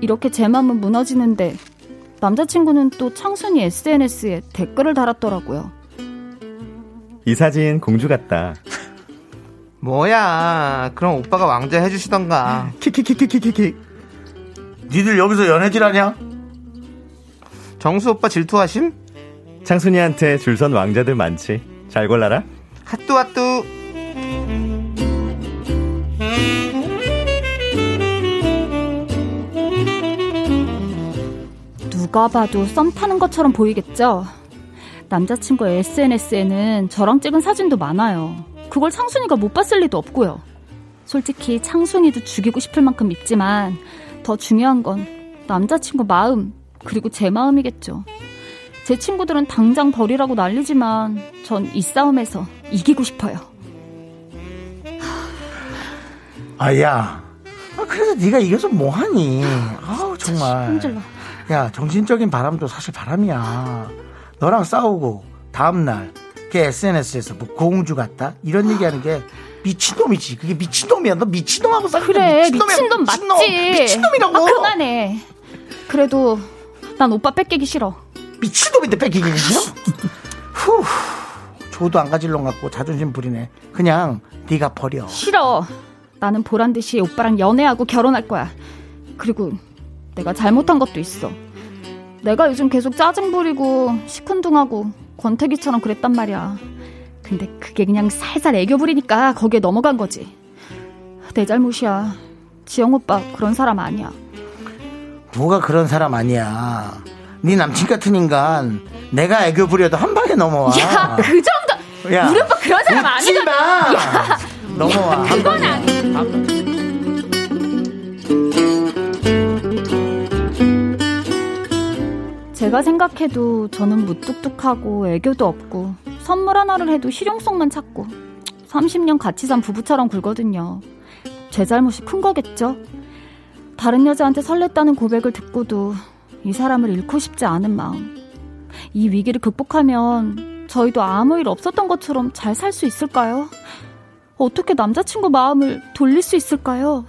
이렇게 제 마음은 무너지는데 남자친구는 또 창순이 SNS에 댓글을 달았더라고요. 이 사진 공주 같다. 뭐야? 그럼 오빠가 왕자 해주시던가. 키키키키키키. 니들 여기서 연애질 하냐? 정수 오빠 질투하심? 창순이한테 줄선 왕자들 많지. 잘 골라라. 핫뚜핫뚜. 누가 봐도 썸 타는 것처럼 보이겠죠? 남자친구의 SNS에는 저랑 찍은 사진도 많아요. 그걸 창순이가 못 봤을 리도 없고요. 솔직히 창순이도 죽이고 싶을 만큼 밉지만 더 중요한 건 남자친구 마음 그리고 제 마음이겠죠. 제 친구들은 당장 버리라고 난리지만 전 이 싸움에서 이기고 싶어요. 아야. 아, 그래서 네가 이겨서 뭐하니? 아우 정말. 힘들어. 야 정신적인 바람도 사실 바람이야. 너랑 싸우고 다음 날걔 SNS에서 뭐 공주 같다 이런 얘기하는 게 미친놈이지. 그게 미친놈이야. 너 미친놈하고 싸우는 그래 미친놈이야. 미친놈 맞지? 미친놈이라고. 아, 그만해. 그래도 난 오빠 뺏기기 싫어. 미친놈인데 뺏기기는요? 후. 조도 안 가질러 갖고 자존심 부리네. 그냥 네가 버려. 싫어. 나는 보란 듯이 오빠랑 연애하고 결혼할 거야. 그리고 내가 잘못한 것도 있어. 내가 요즘 계속 짜증 부리고 시큰둥하고 권태기처럼 그랬단 말이야. 근데 그게 그냥 살살 애교 부리니까 거기에 넘어간 거지. 내 잘못이야. 지영 오빠 그런 사람 아니야. 누가 그런 사람 아니야. 네 남친 같은 인간 내가 애교 부려도 한 방에 넘어와. 야, 그 정도. 야, 우리 오빠 그런 사람 아니잖아. 마. 야, 넘어와. 한 그건. 아니. 제가 생각해도 저는 무뚝뚝하고 애교도 없고 선물 하나를 해도 실용성만 찾고 30년 같이 산 부부처럼 굴거든요. 제 잘못이 큰 거겠죠? 다른 여자한테 설렜다는 고백을 듣고도 이 사람을 잃고 싶지 않은 마음. 이 위기를 극복하면 저희도 아무 일 없었던 것처럼 잘 살 수 있을까요? 어떻게 남자친구 마음을 돌릴 수 있을까요?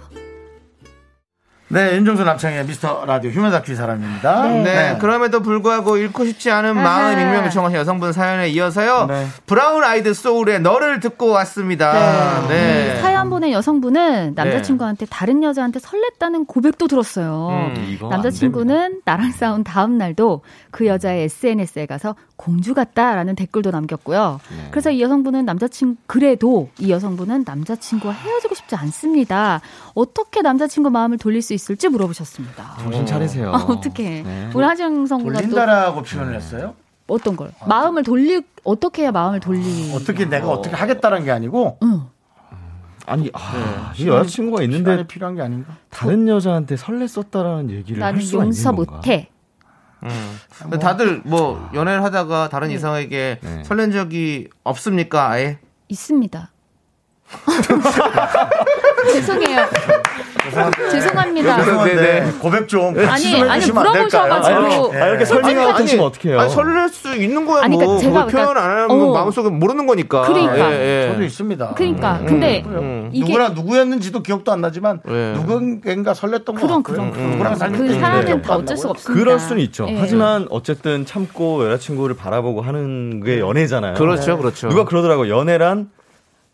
네, 윤정수 남창희의 미스터 라디오 휴먼 다큐 사람입니다. 네, 그럼에도 불구하고 잃고 싶지 않은 마음 익명 요청하신 여성분 사연에 이어서요. 네. 브라운 아이드 소울의 너를 듣고 왔습니다. 네. 이 사연 보낸 여성분은 남자친구한테 다른 여자한테 설렜다는 고백도 들었어요. 음, 남자친구는 나랑 싸운 다음 날도 그 여자의 SNS에 가서 공주 같다라는 댓글도 남겼고요. 네. 그래서 이 여성분은 남자친구 그래도 이 여성분은 남자친구와 헤어지고 싶지 않습니다. 어떻게 남자친구 마음을 돌릴 수 있을지 물어보셨습니다. 정신 차리세요. 아, 어떻게? 네. 우리 하정 성분가 또 돌린다라고 표현을 했어요. 어떤 걸? 마음을 돌리 어떻게 해야 마음을 돌리? 어떻게 내가 어 떻게 하겠다는 게 아니고 응. 아니, 아, 이 시간이- 여자친구가 시간이 있는데 필요한 게 아닌가? 다른 여자한테 설렜었다라는 얘기를 할 나는 수가 용서 있는 건가? 못해. 근데 다들 뭐 연애를 하다가 다른 이성에게 네. 설렌 적이 없습니까? 아예? 있습니다. [LAUGHS] 죄송해요. 죄송합니다. 죄송한데 고백 좀 같이 아니, 좀 아니, 될까요? 물어보셔가지고. 아, 이렇게 설명을 아니, 하시면 어떡해요? 아니, 설렐 수 있는 거야 아니, 뭐. 그러니까 제가 그걸 표현 안 하면 어. 마음속에 모르는 거니까. 그러니까. 예, 예. 저도 있습니다. 그러니까 근데 음. 이게 누구랑 누구였는지도 기억도 안 나지만 네. 누군가 설렜던 것 그럼, 같고요. 그럼, 누구랑 그때 사람은 다안 어쩔. 수가 없습니다. 그럴 수는 있죠. 예. 하지만 어쨌든 참고 여자친구를 바라보고 하는 게 연애잖아요. 그렇죠, 그렇죠. 누가 그러더라고 요 연애란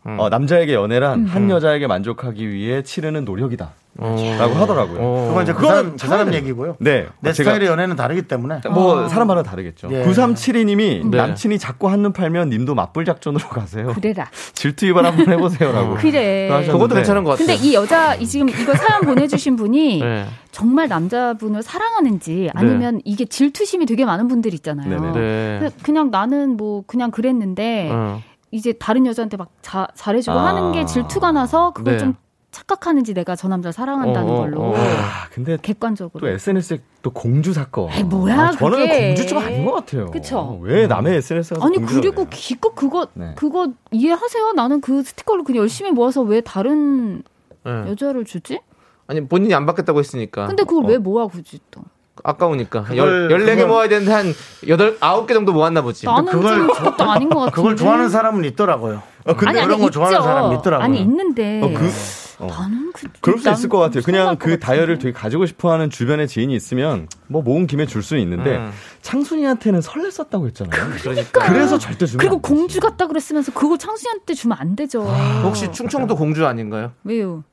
음. 어, 남자에게 연애란 한 여자에게 만족하기 위해 치르는 노력이다. 라고 하더라고요. 그건 이제 그 사람, 그 사람 얘기고요. 네. 내 스타일의 연애는 다르기 때문에 뭐 사람마다 다르겠죠. 예. 9372님이 네. 남친이 자꾸 한눈 팔면 님도 맞불 작전으로 가세요. 그래라. 질투 유발 한번 해보세요라고. 그래. 하셨는데 그것도 괜찮은 것 같아요. 근데 이 여자 이 지금 이거 사연 보내주신 분이 [LAUGHS] 네. 정말 남자분을 사랑하는지 아니면 이게 질투심이 되게 많은 분들 있잖아요. 네네. 네. 그래서 그냥 나는 뭐 그냥 그랬는데 어. 이제 다른 여자한테 막 자, 잘해주고 아. 하는 게 질투가 나서 그걸 네. 좀 착각하는지 내가 저 남자를 사랑한다는 어, 어, 걸로 어. 아, 근데 객관적으로. 또 SNS에 또 공주 사건. 에이, 뭐야, 아, 저는 그게. 공주증 아닌 것 같아요. 그쵸? 왜 남의 SNS가 아니 그리고 기껏 그거 네. 그거 이해하세요? 나는 그 스티커를 그냥 열심히 모아서 왜 다른 네. 여자를 주지? 아니 본인이 안 받겠다고 했으니까. 근데 그걸 왜 모아 굳이 또? 아까우니까. 그걸- 열, 14개 그걸- 모아야 되는데 한 8, 9개 정도 모았나 보지. 나는 그걸- 좀 그것도 아닌 것 같은데. 그걸 좋아하는 사람은 있더라고요. 어, 근데 아니 아니 그런 거 있죠. 좋아하는 사람 있더라고요. 아니 있는데 어, 그, 어. 나는 그, 그럴 수난 있을 것 같아요. 그냥 그 같은데. 되게 가지고 싶어하는 주변에 지인이 있으면 뭐 모은 김에 줄 수는 있는데 음. 창순이한테는 설렜었다고 했잖아요. 그러니까. 그래서 절대 주면 그리고. 공주 같다 그랬으면서 그걸 창수한테 주면 안 되죠. 혹시 충청도 공주 아닌가요? [LAUGHS] 왜요?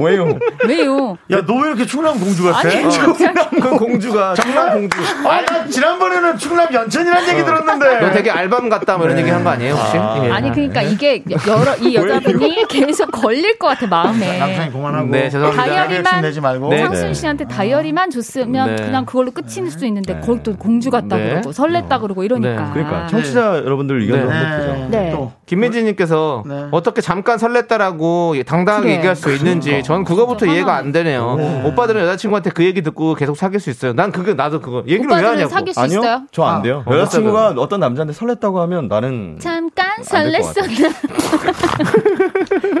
왜요? 왜요? 야, 너 왜 이렇게 충남 공주 같아? 아니, 진짜. 그 공주가 [LAUGHS] 충남 공주. 아, 나 지난번에는 충남 연천이라는 얘기 들었는데. 너 되게 알밤 같다 뭐 이런 얘기 한 거 아니에요 혹시? 예. 아니 그러니까 이게 여러 이 [LAUGHS] 여자분이 계속 걸릴 것 같아 마음에. 남편이 그만하고. 네, 죄송합니다. 다이어리만 내지 말고. 네. 창순 씨한테 다이어리만 줬으면 네. 그냥 그걸로 끝일 수 있는데 거기 또 공주 같다 네. 그러고 설렜다 그러고 이러니까. 그러니까 청취자 여러분들 의견도 네. 한번 보죠. 네. 또. 김민지님께서 네. 어떻게 잠깐 설렜다라고 당당하게 그래. 얘기할 수 있는지 전 그거부터 이해가. 안 되네요. 오빠들은 여자친구한테 그 얘기 듣고 계속 사귈 수 있어요. 난 그거 나도 그거 얘기를 왜 오빠들은 하냐고. 사귈 수 아니요, 있어요? 저안 돼요. 어, 여자친구가 어떤 남자한테 설렜다고 하면 나는 잠깐 안될것 설렜었나?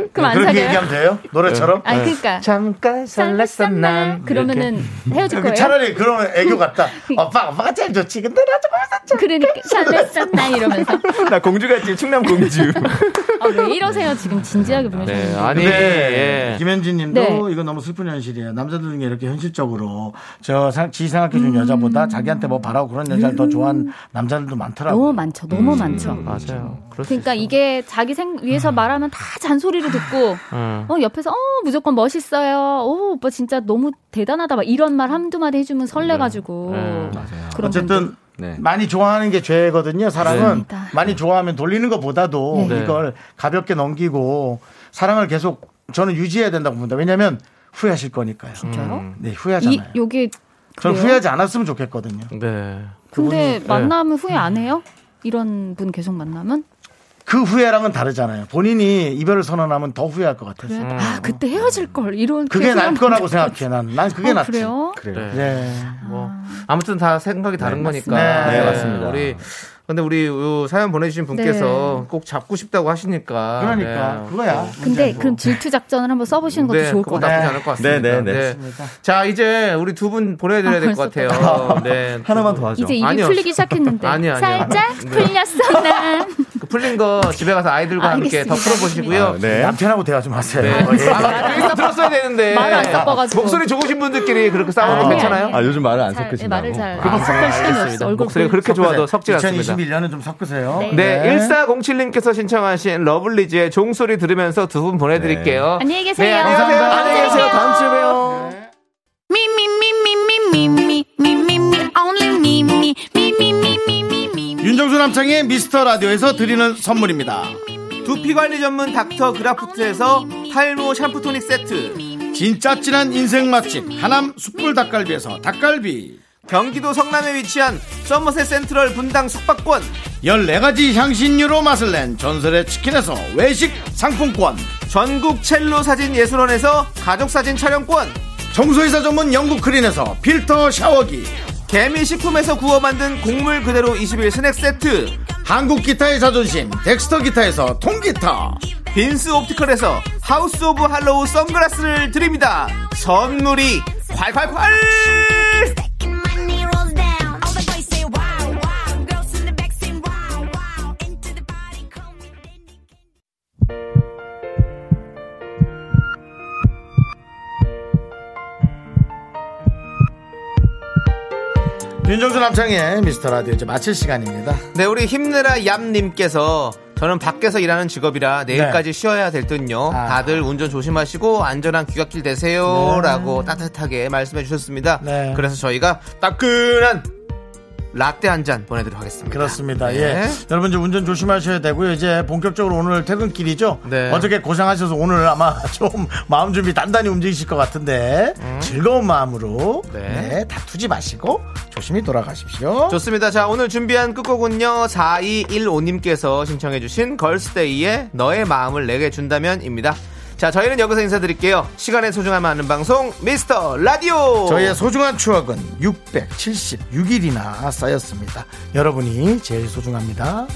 [LAUGHS] 그럼 안 그렇게 사겨요? 얘기하면 돼요? 노래처럼? 아니 그러니까 잠깐 설렜었 난. 그러면은 헤어질 그 거예요? 차라리 그런 애교 같다. [LAUGHS] 오빠, 오빠가 제일 좋지. 근데 나좀 했었죠. 그러니까 [LAUGHS] 설렜었나 이러면서 나 공주 같지 충남 공주. 아, 왜 이러세요 지금 진지하게 보내셨는데 네, 아니 근데 예. 김현진 님도 네. 이거 너무 슬픈 현실이에요. 남자들 중에 이렇게 현실적으로 저 상- 지 생각해준 여자보다 자기한테 뭐 바라고 그런 여자를 더 좋아하는 남자들도 많더라고요. 너무 많죠 너무 많죠 맞아요. 그럴 수 그러니까. 이게 자기 생 위해서 말하면 다 잔소리를 듣고 음. 어 옆에서 어 무조건 멋있어요 오 오빠 진짜 너무 대단하다 막 이런 말 한두 마디 해주면 설레가지고 네, 그런 어쨌든. 네. 많이 좋아하는 게 죄거든요. 사랑은. 많이 좋아하면 돌리는 것보다도 네. 이걸 가볍게 넘기고 사랑을 계속 저는 유지해야 된다고 봅니다. 왜냐하면 후회하실 거니까요. 진짜요? 네, 이 후회하잖아요. 요게 저는 그래요? 후회하지 않았으면 좋겠거든요. 네. 근데 그분이- 만나면 후회 안 해요? 이런 분 계속 만나면 그 후회랑은 다르잖아요. 본인이 이별을 선언하면 더 후회할 것 같아서. 그래 아 그때 헤어질 걸 이런 그게 날 거라고 생각해. 난, 난 그게 어, 낫지. 그래요? 그래요. 네. 뭐 아무튼 다 생각이 다른 거니까. 맞습니다. 네, 맞습니다. 우리 근데 우리 요 사연 보내주신 분께서 꼭 잡고 싶다고 하시니까. 그러니까 네. 그거야. 근데 그럼 질투 작전을 한번 써보시는 것도 네, 좋을 것 같아요. 나쁘지 않을 것 같습니다. 네, 네, 네. 자, 이제 우리 두 분 보내드려야 될것 벌써 같아요. 네. [LAUGHS] 하나만 더 하죠. 이제 입이 아니요. 풀리기 시작했는데 아니, 아니요. 살짝 네. 풀렸어 난. [LAUGHS] 그 풀린 거 집에 가서 아이들과 함께 더 알겠습니다. 풀어보시고요. 아, 네. 남편하고 대화 좀 하세요. 네. 예. 아, 여기서 들었어야 되는데. 말을 안 섞어가지고. 목소리 좋으신 분들끼리 그렇게 싸우는 거 아니, 괜찮아요? 아니. 아 요즘 말을 안 잘, 섞으신다고. 말을 잘 아, 목소리가 보이- 그렇게 좋아도 섞지 않습니다. 2021년은 좀 섞으세요. 네. 네. 네. 1407님께서 신청하신 러블리즈의 종소리 들으면서 두 분 보내드릴게요. 네. 안녕히 계세요. 네, 안녕히 계세요. 안녕히 계세요. 다음 주에 봬요. 윤정수 남창의 미스터 라디오에서 드리는 선물입니다. 두피 관리 전문 닥터 그라프트에서 탈모 샴푸 토닉 세트. 진짜 진한 인생 맛집 하남 숯불 닭갈비에서 닭갈비. 경기도 성남에 위치한 서머셋 센트럴 분당 숙박권. 14가지 향신료로 맛을 낸 전설의 치킨에서 외식 상품권 전국 첼로 사진 예술원에서 가족 사진 촬영권. 청소이사 전문 영국 크린에서 필터 샤워기 개미 식품에서 구워 만든 곡물 그대로 21 스낵 세트. 한국 기타의 자존심 덱스터 기타에서 통기타 빈스 옵티컬에서 하우스 오브 할로우 선글라스를 드립니다. 선물이 콸콸콸! 윤정수 남창의 미스터 라디오 이제 마칠 시간입니다 네, 우리 힘내라 얌님께서 저는 밖에서 일하는 직업이라 내일까지 네. 쉬어야 될 듯요. 아. 다들 운전 조심하시고 안전한 귀갓길 되세요. 라고 따뜻하게 말씀해 주셨습니다. 네. 그래서 저희가 따끈한 라떼 한 잔 보내드리도록 하겠습니다. 그렇습니다. 네. 예. 여러분 이제 운전 조심하셔야 되고요. 이제 본격적으로 오늘 퇴근길이죠. 네. 어저께 고생하셔서 오늘 아마 [LAUGHS] 좀 마음 준비 단단히 움직이실 것 같은데 즐거운 마음으로 네. 네, 다투지 마시고 조심히 돌아가십시오. 좋습니다. 자, 오늘 준비한 끝곡은요. 4215님께서 신청해주신 걸스데이의 너의 마음을 내게 준다면입니다. 자, 저희는 여기서 인사드릴게요. 시간의 소중함을 아는 방송, 미스터 라디오! 저희의 소중한 추억은 676일이나 쌓였습니다. 여러분이 제일 소중합니다.